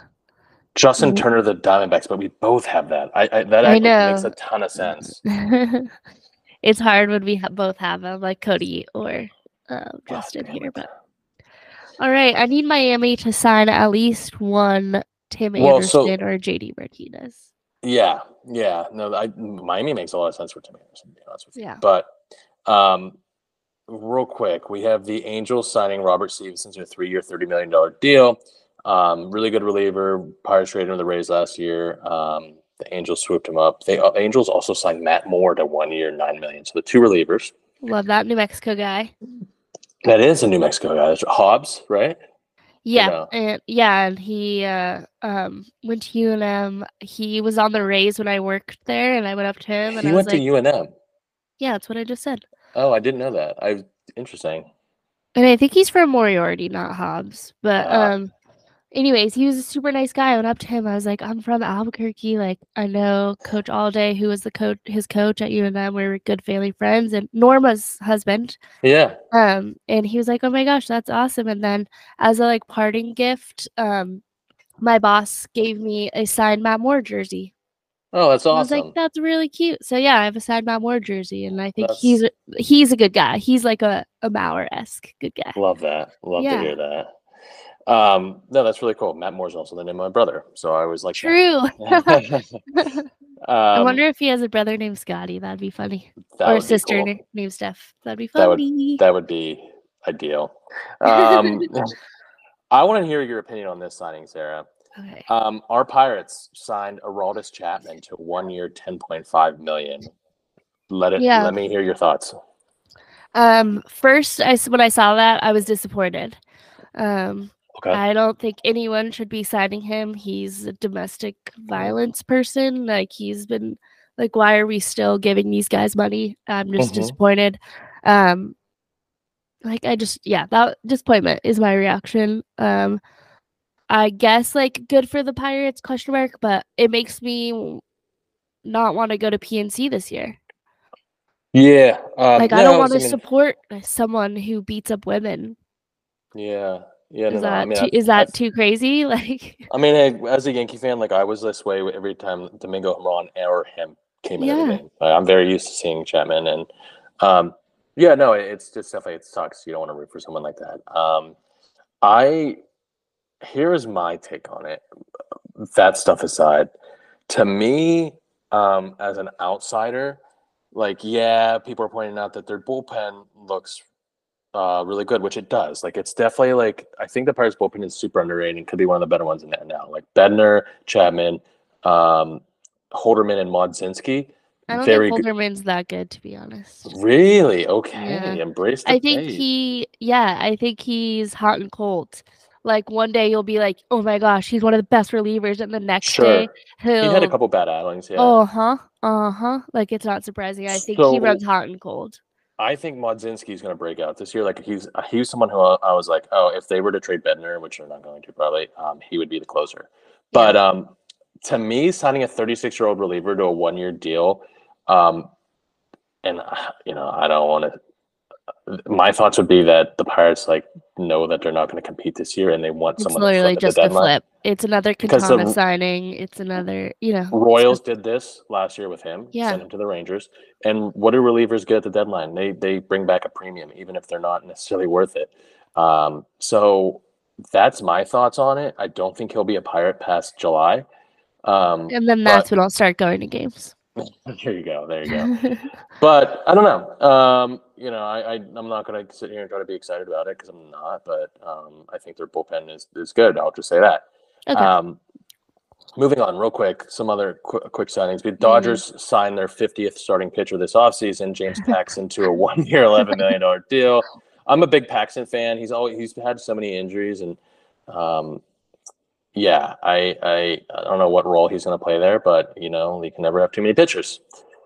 Justin Mm. Turner, the Diamondbacks, but we both have that. I, I that I actually makes a ton of sense. it's hard when we ha- both have them, like Cody or uh, Justin damn here. But all right, I need Miami to sign at least one Tim Well, so- Anderson or JD Martinez. Yeah, yeah. No, I, Miami makes a lot of sense for Tim Anderson, to be honest with you. Yeah. But um, real quick, we have the Angels signing Robert Stephenson to a three-year, thirty million dollar deal. Um, really good reliever. Pirates traded him to the Rays last year. Um, the Angels swooped him up. They uh, Angels also signed Matt Moore to one year, nine million. So the two relievers. Love that New Mexico guy. That is a New Mexico guy. That's Hobbs, right? Yeah, no? and yeah, and he uh, um went to UNM. He was on the Rays when I worked there, and I went up to him and He I was went like, to UNM. "Yeah, that's what I just said." Oh, I didn't know that. I interesting. And I think he's from Moriarty, not Hobbs. But um anyways, he was a super nice guy. I went up to him. I was like, I'm from Albuquerque. Like, I know Coach Allday, who was the coach his coach at UNM. We were good family friends and Norma's husband. Yeah. Um, and he was like, Oh my gosh, that's awesome. And then as a like parting gift, um, my boss gave me a signed Matt Moore jersey. Oh, that's awesome. I was like, that's really cute. So yeah, I have a signed Matt Moore jersey, and I think That's- he's a- he's a good guy. He's like a, a Mauer esque good guy. Love that. Love Yeah. to hear that. Um, no, that's really cool. Matt Moore's also the name of my brother, so I always like True. that. I um, wonder if he has a brother named Scotty. That'd be funny. that or a sister cool. na- named Steph. That'd be That would- funny. That would be ideal. Um, I want to hear your opinion on this signing, Sarah. okay. Um, our Pirates signed Aroldis Chapman to one year, ten point five million. Let it. Yeah. Let me hear your thoughts. Um, first, I when I saw that, I was disappointed. Um, Okay. I don't think anyone should be signing him. He's a domestic violence person. Like he's been like, why are we still giving these guys money? I'm just Mhm. disappointed. Um, like I just yeah, that disappointment is my reaction. Um, I guess like good for the Pirates question mark, but it makes me not want to go to PNC this year. yeah. Um, Like I don't want to mean, support someone who beats up women. Yeah. Yeah. Is no, that I mean, too, I- is that too crazy? Like I mean, as a Yankee fan, like I was this way every time Domingo German or him came into Yeah. the game. Like, I'm very used to seeing Chapman, and um, yeah, no, it- it's just definitely it sucks. You don't want to root for someone like that. Um, I here is my take on it. That stuff aside, to me, um, as an outsider, like yeah, people are pointing out that their bullpen looks uh, really good, which it does. Like it's definitely like I think the Pirates bullpen is super underrated and could be one of the better ones in there now. Like Bednar, Chapman, um, Holderman, and Mlodzinski. I don't Very think good. That good, to be honest. Really? Okay. Yeah. Embrace the I think he, yeah, I think he's hot and cold. Like one day you'll be like, oh my gosh, he's one of the best relievers, and the next Sure. day he'll. He had a couple bad outings, yeah. Oh huh, uh huh. Like it's not surprising. I think So- he runs hot and cold. I think Mlodzinski is going to break out this year. Like he's he was someone who I I was like, oh, if they were to trade Bednar, which they're not going to probably, um, he would be the closer. But um, to me, signing a 36 year old reliever to a one year deal, um, and uh, you know, I don't want to. My thoughts would be that the Pirates like know that they're not going to compete this year, and they want It's someone literally just a flip. It's another Because the- Katana signing. It's another, you know. Royals did this last year with him. Yeah. Sent him to the Rangers. And what do relievers get at the deadline? They they bring back a premium, even if they're not necessarily worth it. Um, so that's my thoughts on it. I don't think he'll be a pirate past July. Um, And then that's when I'll start going to games. there you go. There you go. but I don't know. Um, you know, I, I I'm not going to sit here and try to be excited about it because I'm not. But um, I think their bullpen is is good. I'll just say that. okay. Um, moving on, real quick, some other qu- quick signings. The Dodgers signed their 50th starting pitcher this offseason, James Paxton, to a one-year, $11 million deal. I'm a big Paxton fan. He's always he's had so many injuries, and um, yeah, I, I I don't know what role he's going to play there, but you know, you can never have too many pitchers.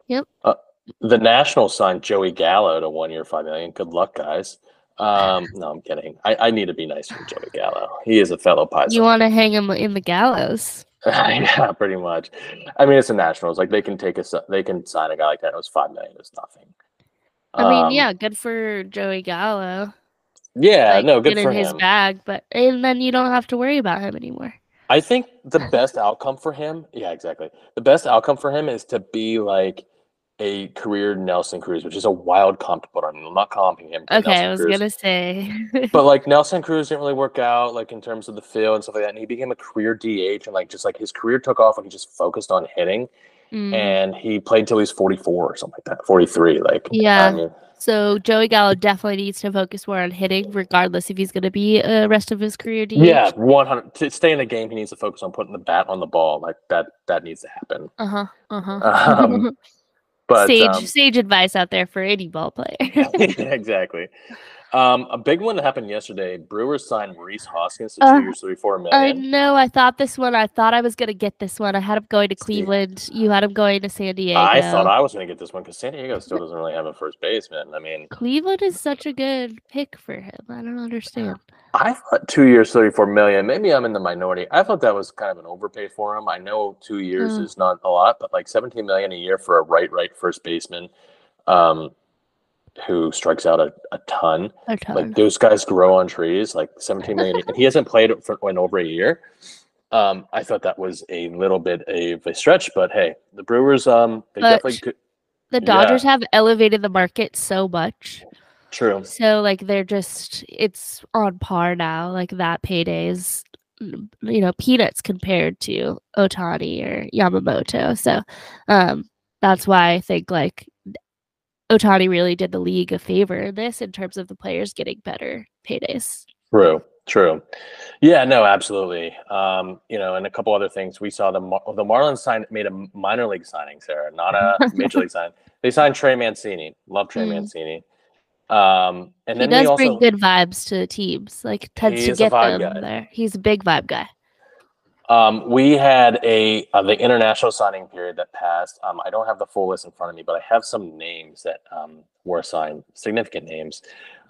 Yep. Uh, the Nationals signed Joey Gallo to one year, five million. Good luck, guys. Um, no, I'm kidding. I, I need to be nice to Joey Gallo. He is a fellow Pison. you want to hang him in the gallows? yeah, pretty much. I mean, it's the Nationals. Like they can take a they can sign a guy like that. It was five million. It's nothing. I mean, Um, yeah, good for Joey Gallo. Yeah. like, no, good get for in his bag, but and then you don't have to worry about him anymore. I think the best outcome for him, yeah, exactly. The best outcome for him is to be like a career Nelson Cruz, which is a wild comp to put on. I'm not comping him. to Okay, Nelson I was Cruz. gonna say. but like Nelson Cruz didn't really work out, like in terms of the field and stuff like that. And he became a career DH, and like just like his career took off when he just focused on hitting. Mm. And he played till he's 44 or something like that, 43. Like, Yeah. I mean, So Joey Gallo definitely needs to focus more on hitting, regardless if he's going to be uh, rest of his career DH. Yeah, one hundred. To stay in the game, he needs to focus on putting the bat on the ball. Like that. That needs to happen. Uh huh. Uh huh. Um, But sage um, sage advice out there for any ball player. exactly. Um, a big one that happened yesterday. Brewers signed Maurice Hoskins to Uh, two years, thirty four I know. I thought this one. I thought I was going to get this one. I had him going to Cleveland. You had him going to San Diego. I thought I was going to get this one because San Diego still doesn't really have a first baseman. I mean, Cleveland is such a good pick for him. I don't understand. I thought two years, thirty four million. Maybe I'm in the minority. I thought that was kind of an overpay for him. I know two years Mm. is not a lot, but like seventeen million a year for a right, right first baseman, um, who strikes out a, a ton. A ton. Like those guys grow on trees, like 17 million. and he hasn't played for in over a year. Um, I thought that was a little bit of a stretch, but hey, the Brewers, um, they But definitely could. the yeah. Dodgers have elevated the market so much. True. So like they're just it's on par now. Like that payday is you know peanuts compared to Ohtani or Yamamoto. So um that's why I think like Ohtani really did the league a favor in this in terms of the players getting better paydays. True. True. Yeah. No. Absolutely. Um, you know, and a couple other things. We saw the Mar- the Marlins signed made a minor league signing, Sarah, not a major league sign. They signed Trey Mancini. Love Trey Mm. Mancini. Um, and he then does we also bring good vibes to teams. Like tends to get them guy. there. He's a big vibe guy. Um, we had a uh, the international signing period that passed. Um, I don't have the full list in front of me, but I have some names that um, were signed, significant names.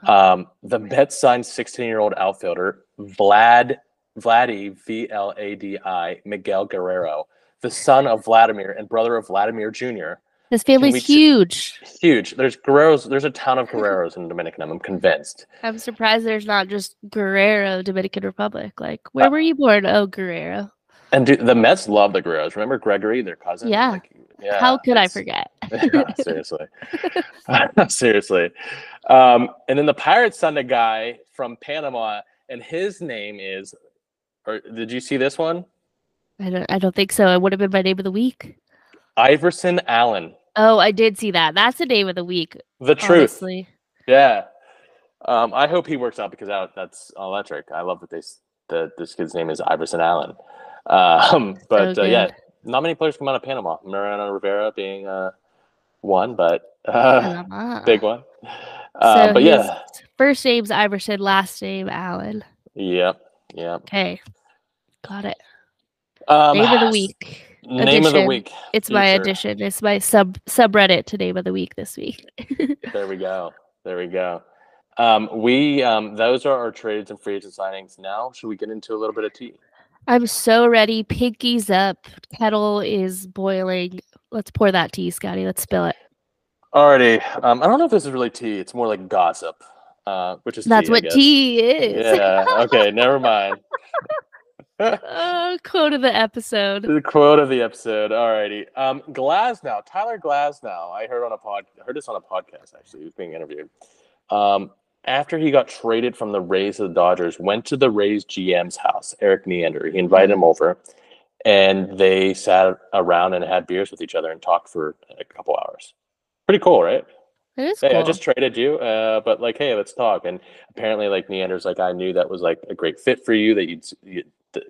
Um, the Mets signed 16 year old outfielder Vlad Vladdy V L A D I Miguel Guerrero, the son of Vladimir and brother of Vladimir Jr. His family's we ch- huge. Huge. There's Guerreros. There's a ton of Guerreros in Dominican. I'm convinced. I'm surprised there's not just Guerrero, Dominican Republic. Like, where Uh, were you born? Oh, Guerrero. And do, the Mets love the Guerreros. Remember Gregory, their cousin? Yeah. Like, yeah. How could I forget? Yeah, seriously. seriously. Um, and then the Pirates signed a guy from Panama and his name is. Or did you see this one? I don't. I don't think so. It would have been my name of the week. Iverson Allen. Oh, I did see that. That's the name of the week. The truth. Honestly. Yeah. Um, I hope he works out because that, that's electric. I love that they the this kid's name is Iverson Allen. Um, but So uh, yeah, not many players come out of Panama. Mariano Rivera being uh, one, but uh, big one. Uh, So but yeah, First name's Iverson, last name Allen. yep, yep. Okay. Got it. Um, Name of the week. Name of the week. It's my Future. addition. It's my sub subreddit to name of the week this week. There we go. There we go. Um, we um, those are our trades and free agent signings. Now, should we get into a little bit of tea? I'm so ready. Pinkies up. Kettle is boiling. Let's pour that tea, Scotty. Let's spill it. Alrighty. Um, I don't know if this is really tea. It's more like gossip, uh, which is That's tea, what tea is. Yeah. Okay. Never mind. Oh, quote of the episode. the quote of the episode. Alrighty. Um, Glasnow, Tyler Glasnow. I heard on a pod. heard this on a podcast actually. He was being interviewed. Um, after he got traded from the Rays to the Dodgers, went to the Rays GM's house, Erik Neander. He invited him over, and they sat around and had beers with each other and talked for a couple hours. Pretty cool, right? It is hey, cool. I just traded you, uh, but like, hey, let's talk. And apparently, like Neander's like, I knew that was like a great fit for you. That you'd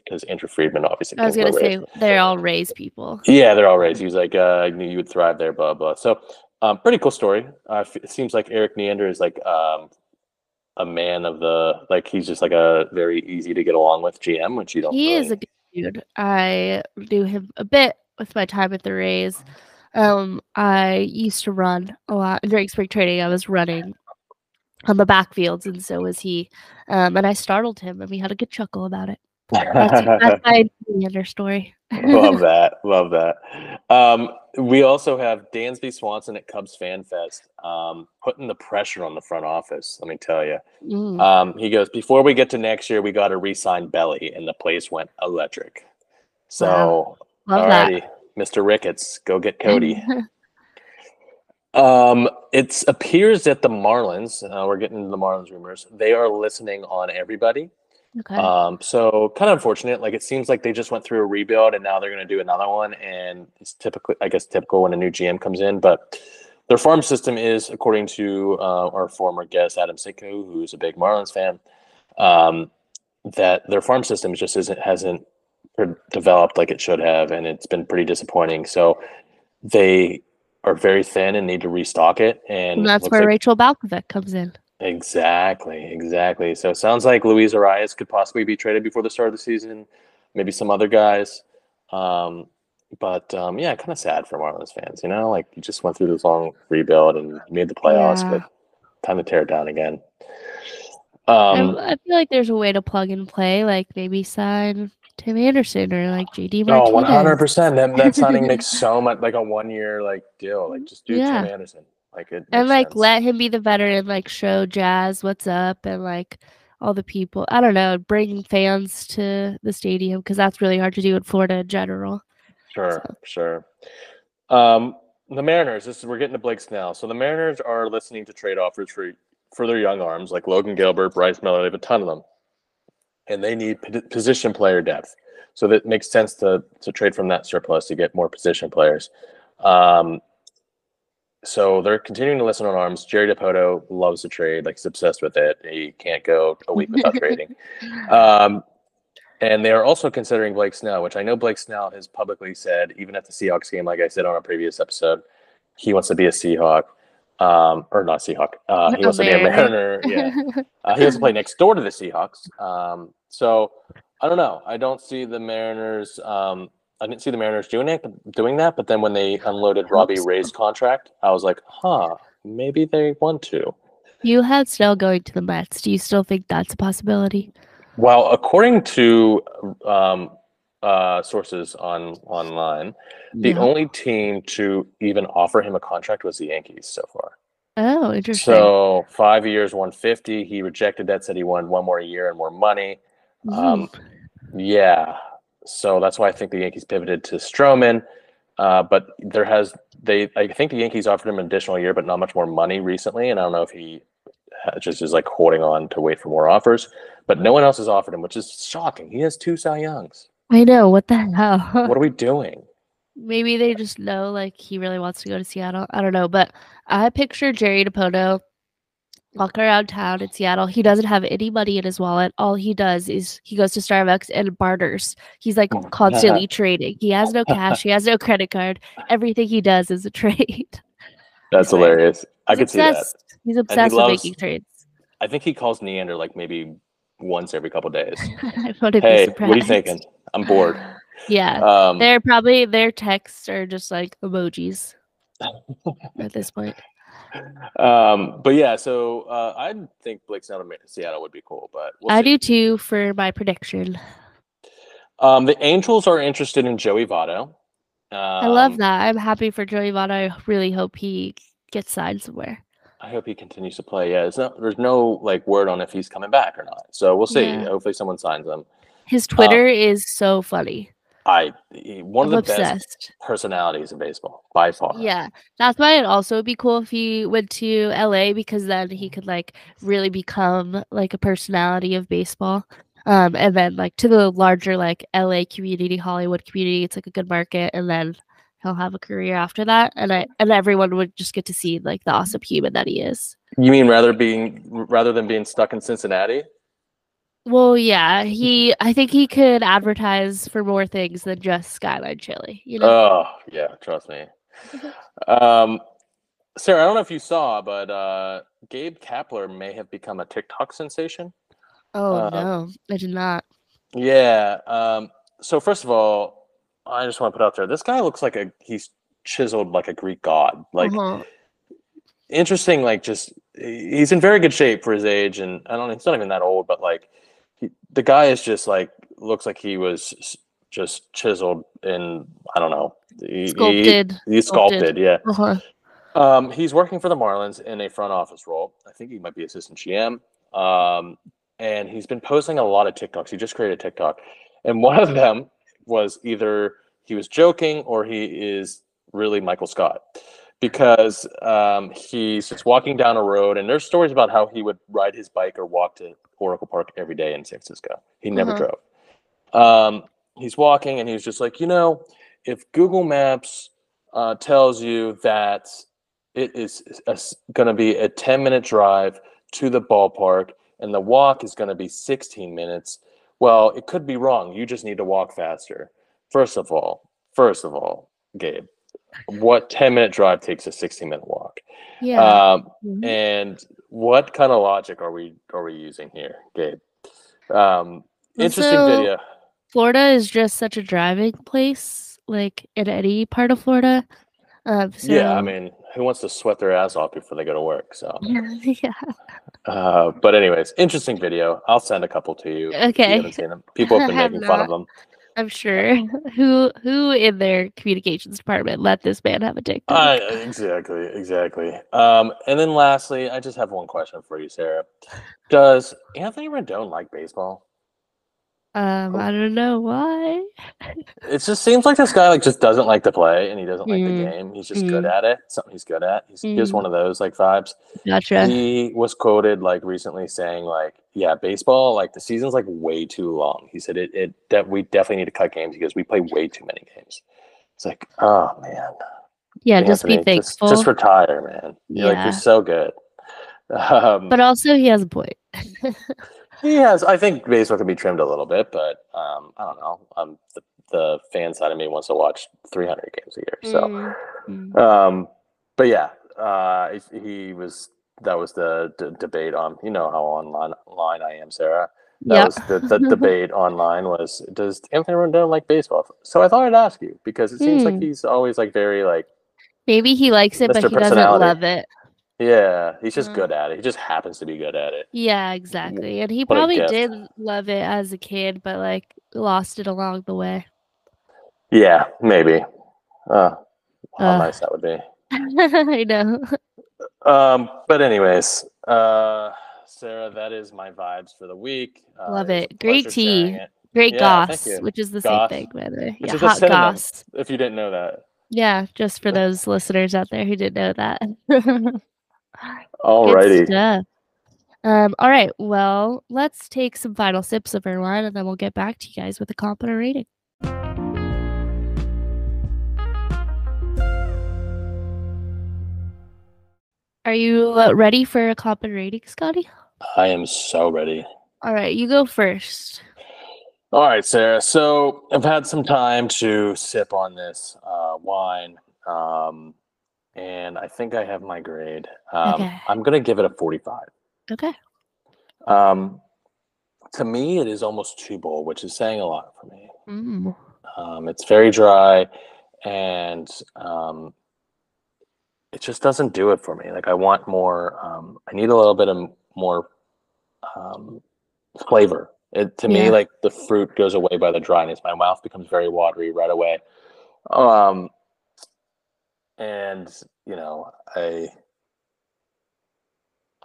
because Andrew Friedman obviously. I was gonna say they're all Rays people. Yeah, they're all Rays. He was like, uh, I knew you would thrive there, blah blah. So, um, pretty cool story. Uh, it seems like Erik Neander is like um, a man of the like. He's just like a very easy to get along with GM, which you don't. He is a good dude. I knew him a bit with my time at the Rays. Um, I used to run a lot during spring training. I was running on the backfields, and so was he. Um, and I startled him, and we had a good chuckle about it. That's, that's my Neander story. love that. Love that. Um, we also have Dansby Swanson at Cubs Fan Fest, um, putting the pressure on the front office. Let me tell you. Mm. Um, he goes, before we get to next year, we got to re-sign Belly, and the place went electric. So, that. alrighty, Mr. Ricketts, go get Cody. um, it appears that the Marlins, uh, we're getting into the Marlins rumors, they are listening on everybody. Okay. Um, so kind of unfortunate. Like it seems like they just went through a rebuild and now they're going to do another one. And it's typically, I guess, typical when a new GM comes in. But their farm system is, according to uh, our former guest Adam Sitko, who's a big Marlins fan, um, that their farm system just isn't hasn't developed like it should have, and it's been pretty disappointing. So they are very thin and need to restock it. And and that's where like- Rachel Balkovec comes in. Exactly, exactly. So it sounds like Luis Arraez could possibly be traded before the start of the season. Maybe some other guys. Um, but um, yeah, kind of sad for Marlins fans. You know, like you just went through this long rebuild and made the playoffs, Yeah. but time to tear it down again. I- Um, I, feel like there's a way to plug and play, like maybe sign Tim Anderson or like JD Martinez. one hundred percent. That that signing makes so much like a one year like deal. Like just do Yeah. Tim Anderson. Like it and like sense. let him be the veteran, like show Jazz what's up, and like all the people. I don't know, bring fans to the stadium because that's really hard to do in Florida in general. Sure, sure. Um, the Mariners. This is we're getting to Blake Snell. So the Mariners are listening to trade offers for for their young arms like Logan Gilbert, Bryce Miller. They have a ton of them, and they need p- position player depth. So that makes sense to to trade from that surplus to get more position players. Um, so they're continuing to listen on arms. Jerry Dipoto loves the trade, like he's obsessed with it. He can't go a week without trading. Um, and they are also considering Blake Snell, which I know Blake Snell has publicly said, even at the Seahawks game, like I said on a previous episode, he wants to be a Seahawk, um, or not Seahawk. Uh, he wants to be a Mariner. Mariner. Yeah, uh, he wants to play next door to the Seahawks. Um, so I don't know. I don't see the Mariners. Um, I didn't see the Mariners doing it, doing that. But then when they unloaded Robbie. Ray's contract, I was like, huh, maybe they want to. you had Snell going to the Mets. Do you still think that's a possibility? Well, according to um, uh, sources on online, the Yeah. only team to even offer him a contract was the Yankees so far. Oh, interesting. So five years, one fifty. He rejected that. Said he wanted one more year and more money. Um, yeah, so that's why I think the Yankees pivoted to Stroman. Uh, but there has they I think the Yankees offered him an additional year, but not much more money recently, and I don't know if he just is like holding on to wait for more offers. But no one else has offered him, which is shocking. He has two Cy Youngs. I know. What the hell? What are we doing? Maybe they just know like he really wants to go to Seattle. I don't know, but I picture Jerry Dipoto walking around town in Seattle. He doesn't have any money in his wallet. All he does is he goes to Starbucks and barters. He's like constantly trading. He has no cash. He has no credit card. Everything he does is a trade. That's hilarious. I could see that. He's obsessed with loves- making trades. I think he calls Neander like maybe once every couple days. I wouldn't be hey, what are you thinking? I'm bored. Yeah. Um, They're probably their texts are just like emojis at this point. Um, but yeah, so uh, I think Blake Snell to Seattle would be cool, but we'll I see. do too for my prediction. Um, the Angels are interested in Joey Votto. Um, I love that. I'm happy for Joey Votto. I really hope he gets signed somewhere. I hope he continues to play. Yeah, it's not, there's no like word on if he's coming back or not. So we'll see. Yeah. Hopefully, someone signs him. His Twitter is so funny. I one I'm of the best personalities in baseball by far. Yeah, that's why it also would be cool if he went to LA because then he could like really become like a personality of baseball. Um, and then like to the larger like LA community, Hollywood community, it's like a good market, and then he'll have a career after that, and I and everyone would just get to see like the awesome human that he is. You mean rather being rather than being stuck in Cincinnati? Well, yeah, he. I think he could advertise for more things than just Skyline Chili. You know. Oh yeah, trust me. um, Sarah, I don't know if you saw, but uh, Gabe Kapler may have become a TikTok sensation. oh uh, no, I did not. Yeah. Um, so first of all, I just want to put out there, this guy looks like a he's chiseled like a Greek god. Like Uh-huh. interesting. Like just he's in very good shape for his age, and I don't. He's not even that old, but like he, the guy is just like looks like he was just chiseled in. I don't know. He- he- sculpted. he's sculpted. sculpted. Yeah. Uh-huh. Um, he's working for the Marlins in a front office role. I think he might be assistant GM. Um, and he's been posting a lot of TikToks. He just created a TikTok, and one of them was either he was joking or he is really Michael Scott because um, he's just walking down a road, and there's stories about how he would ride his bike or walk to Oracle Park every day in San Francisco. He never Uh-huh. drove. Um, he's walking, and he's just like, you know, if Google Maps uh, tells you that it is going to be a 10 minute drive to the ballpark and the walk is going to be 16 minutes well it could be wrong you just need to walk faster first of all first of all gabe what 10 minute drive takes a 16 minute walk Yeah. um, Mhm. and what kind of logic are we are we using here gabe um, interesting video Florida is just such a driving place, like in any part of Florida. Um, so, yeah i mean who wants to sweat their ass off before they go to work so yeah. Uh, but anyways, interesting video. I'll send a couple to you. you Okay. haven't seen them. People have been have making fun of them. I'm sure. Who who in their communications department let this man have a TikTok? Uh, exactly, exactly. Um, and then lastly, I just have one question for you, Sarah. Does Anthony Rendon like baseball? Um, I don't know why. It just seems like this guy like just doesn't like to play, and he doesn't like Mm. the game. He's just good at it. Something he's good at. He's just Mm. one of those like vibes. Gotcha. He was quoted like recently saying like, "Yeah, baseball like the season's like way too long." He said it it that we definitely need to cut games because we play way too many games. It's like, oh man, yeah, just be thankful. Just, retire, man. You're like Yeah. you're so good. Um, but also, he has a point. he has. I think baseball can be trimmed a little bit, but um, I don't know. Um, the, the fan side of me wants to watch 300 games a year. So, Mm, mm. um, but yeah, uh, he, he was. That was the d- debate on. You know how online line I am, Sarah. That Yep. was the, the debate online was does Anthony Rendon like baseball? So I thought I'd ask you because it seems like Hmm. he's always like very like Maybe he likes it, but he doesn't love it. Yeah he's just Mm. good at it. He just happens to be good at it. Yeah, exactly. And he what probably did love it as a kid, but like lost it along the way. Yeah, maybe. Uh, how Ugh. nice that would be. I know. Um, but anyways, uh, Sarah, that is my vibes for the week. Uh, Love it. Great tea. Great Yeah, goss, which is the Goss, same thing, by the way. which Yeah, hot goss. If you didn't know that. Yeah, just for those listeners out there who didn't know that. Alrighty. stuff. Um, all right. Well, let's take some final sips of our wine and then we'll get back to you guys with a comp and a rating. Are you uh, ready for a comp and rating, Scotty? I am so ready. All right, you go first. All right, Sarah. So I've had some time to sip on this uh, wine, um, and I think I have my grade. Um, Okay. I'm going to give it a 45. Okay. Um, to me, it is almost too bold, which is saying a lot for me. Mm. Um, it's very dry, and um, it just doesn't do it for me. Like I want more. Um, I need a little bit of more um, flavor. It to Yeah. me, like the fruit goes away by the dryness. My mouth becomes very watery right away. Um, and you know, I.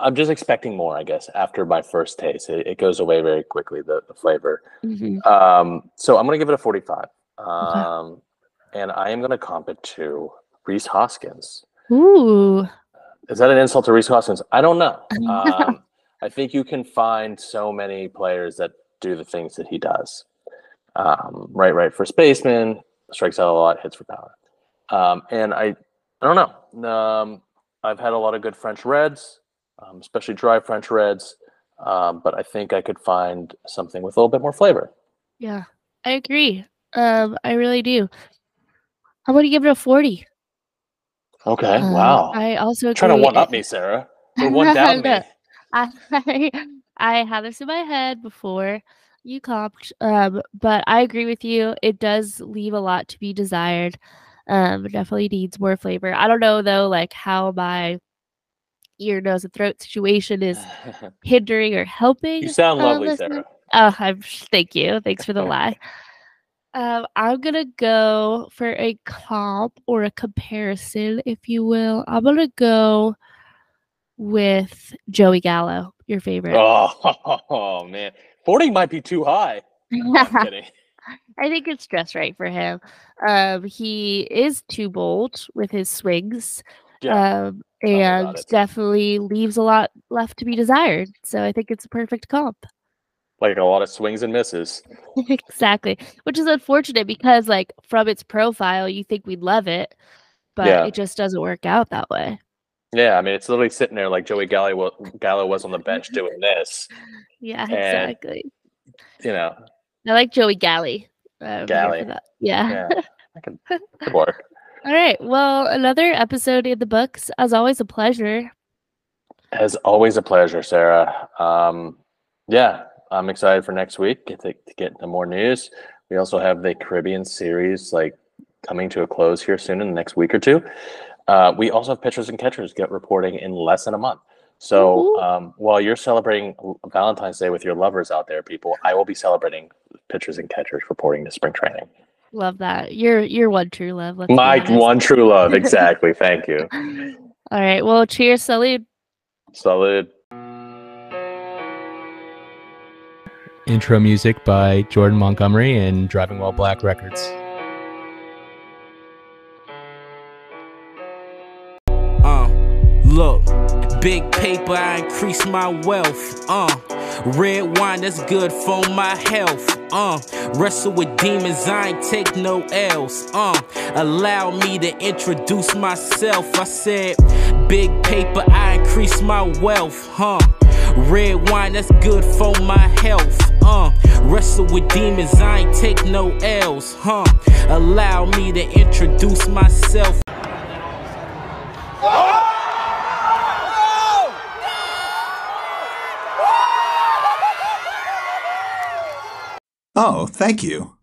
I'm just expecting more, I guess, after my first taste. It, it goes away very quickly, the, the flavor. hmm Um, so I'm going to give it a 45. Um, and I am going to comp it to Rhys Hoskins. Ooh. Is that an insult to Rhys Hoskins? I don't know. Um, I think you can find so many players that do the things that he does. Um, right, right. First baseman, strikes out a lot, hits for power. Um, and I, I don't know. Um, I've had a lot of good French Reds, um, especially dry French Reds. Um, but I think I could find something with a little bit more flavor. Yeah, I agree. Um, I really do. I'm going to give it a 40. Okay. Uh, wow. I also Trying to one up me, Sarah. Or one down me. I, I had this in my head before you comped, um, but I agree with you. It does leave a lot to be desired. Um, definitely needs more flavor. I don't know though, like how my ear, nose, and throat situation is hindering or helping. you sound uh, lovely, this Sarah. Oh, I'm thank you. Thanks for the lie. Um, I'm gonna go for a comp or a comparison, if you will. I'm gonna go with Joey Gallo, your favorite. Oh, man. 40 might be too high. No, I'm kidding. I think it's just right for him. Um, he is too bold with his swings. Yeah. Um, and definitely leaves a lot left to be desired. So I think it's a perfect comp. like a lot of swings and misses. exactly. Which is unfortunate because like from its profile you think we'd love it, but Yeah. it just doesn't work out that way. Yeah, I mean, it's literally sitting there like Joey Gallo, Gallo was on the bench doing this. Yeah, And- exactly. You know, I like Joey Galley. Um, Galley. Yeah. yeah, I could work. All right. Well, another episode in the books. As always, a pleasure. As always, a pleasure, Sarah. Um, yeah, I'm excited for next week. To, to get into more news. We also have the Caribbean series like coming to a close here soon in the next week or two. Uh, we also have pitchers and catchers get reporting in less than a month. So um, while you're celebrating Valentine's Day with your lovers out there, people, I will be celebrating pitchers and catchers reporting to spring training. Love that. You're you're one true love. Let's My one true love, exactly. Thank you. All right. Well, cheers, salute. Salud. Intro music by Jordan Montgomery and Driving While Black Records. Uh, look, big paper, I increase my wealth. Uh, red wine, that's good for my health. Uh, wrestle with demons, I ain't take no L's. Uh, allow me to introduce myself. I said, big paper, I increase my wealth. Huh, red wine, that's good for my health. Uh, wrestle with demons, I ain't take no L's. Huh, allow me to introduce myself. Oh, thank you.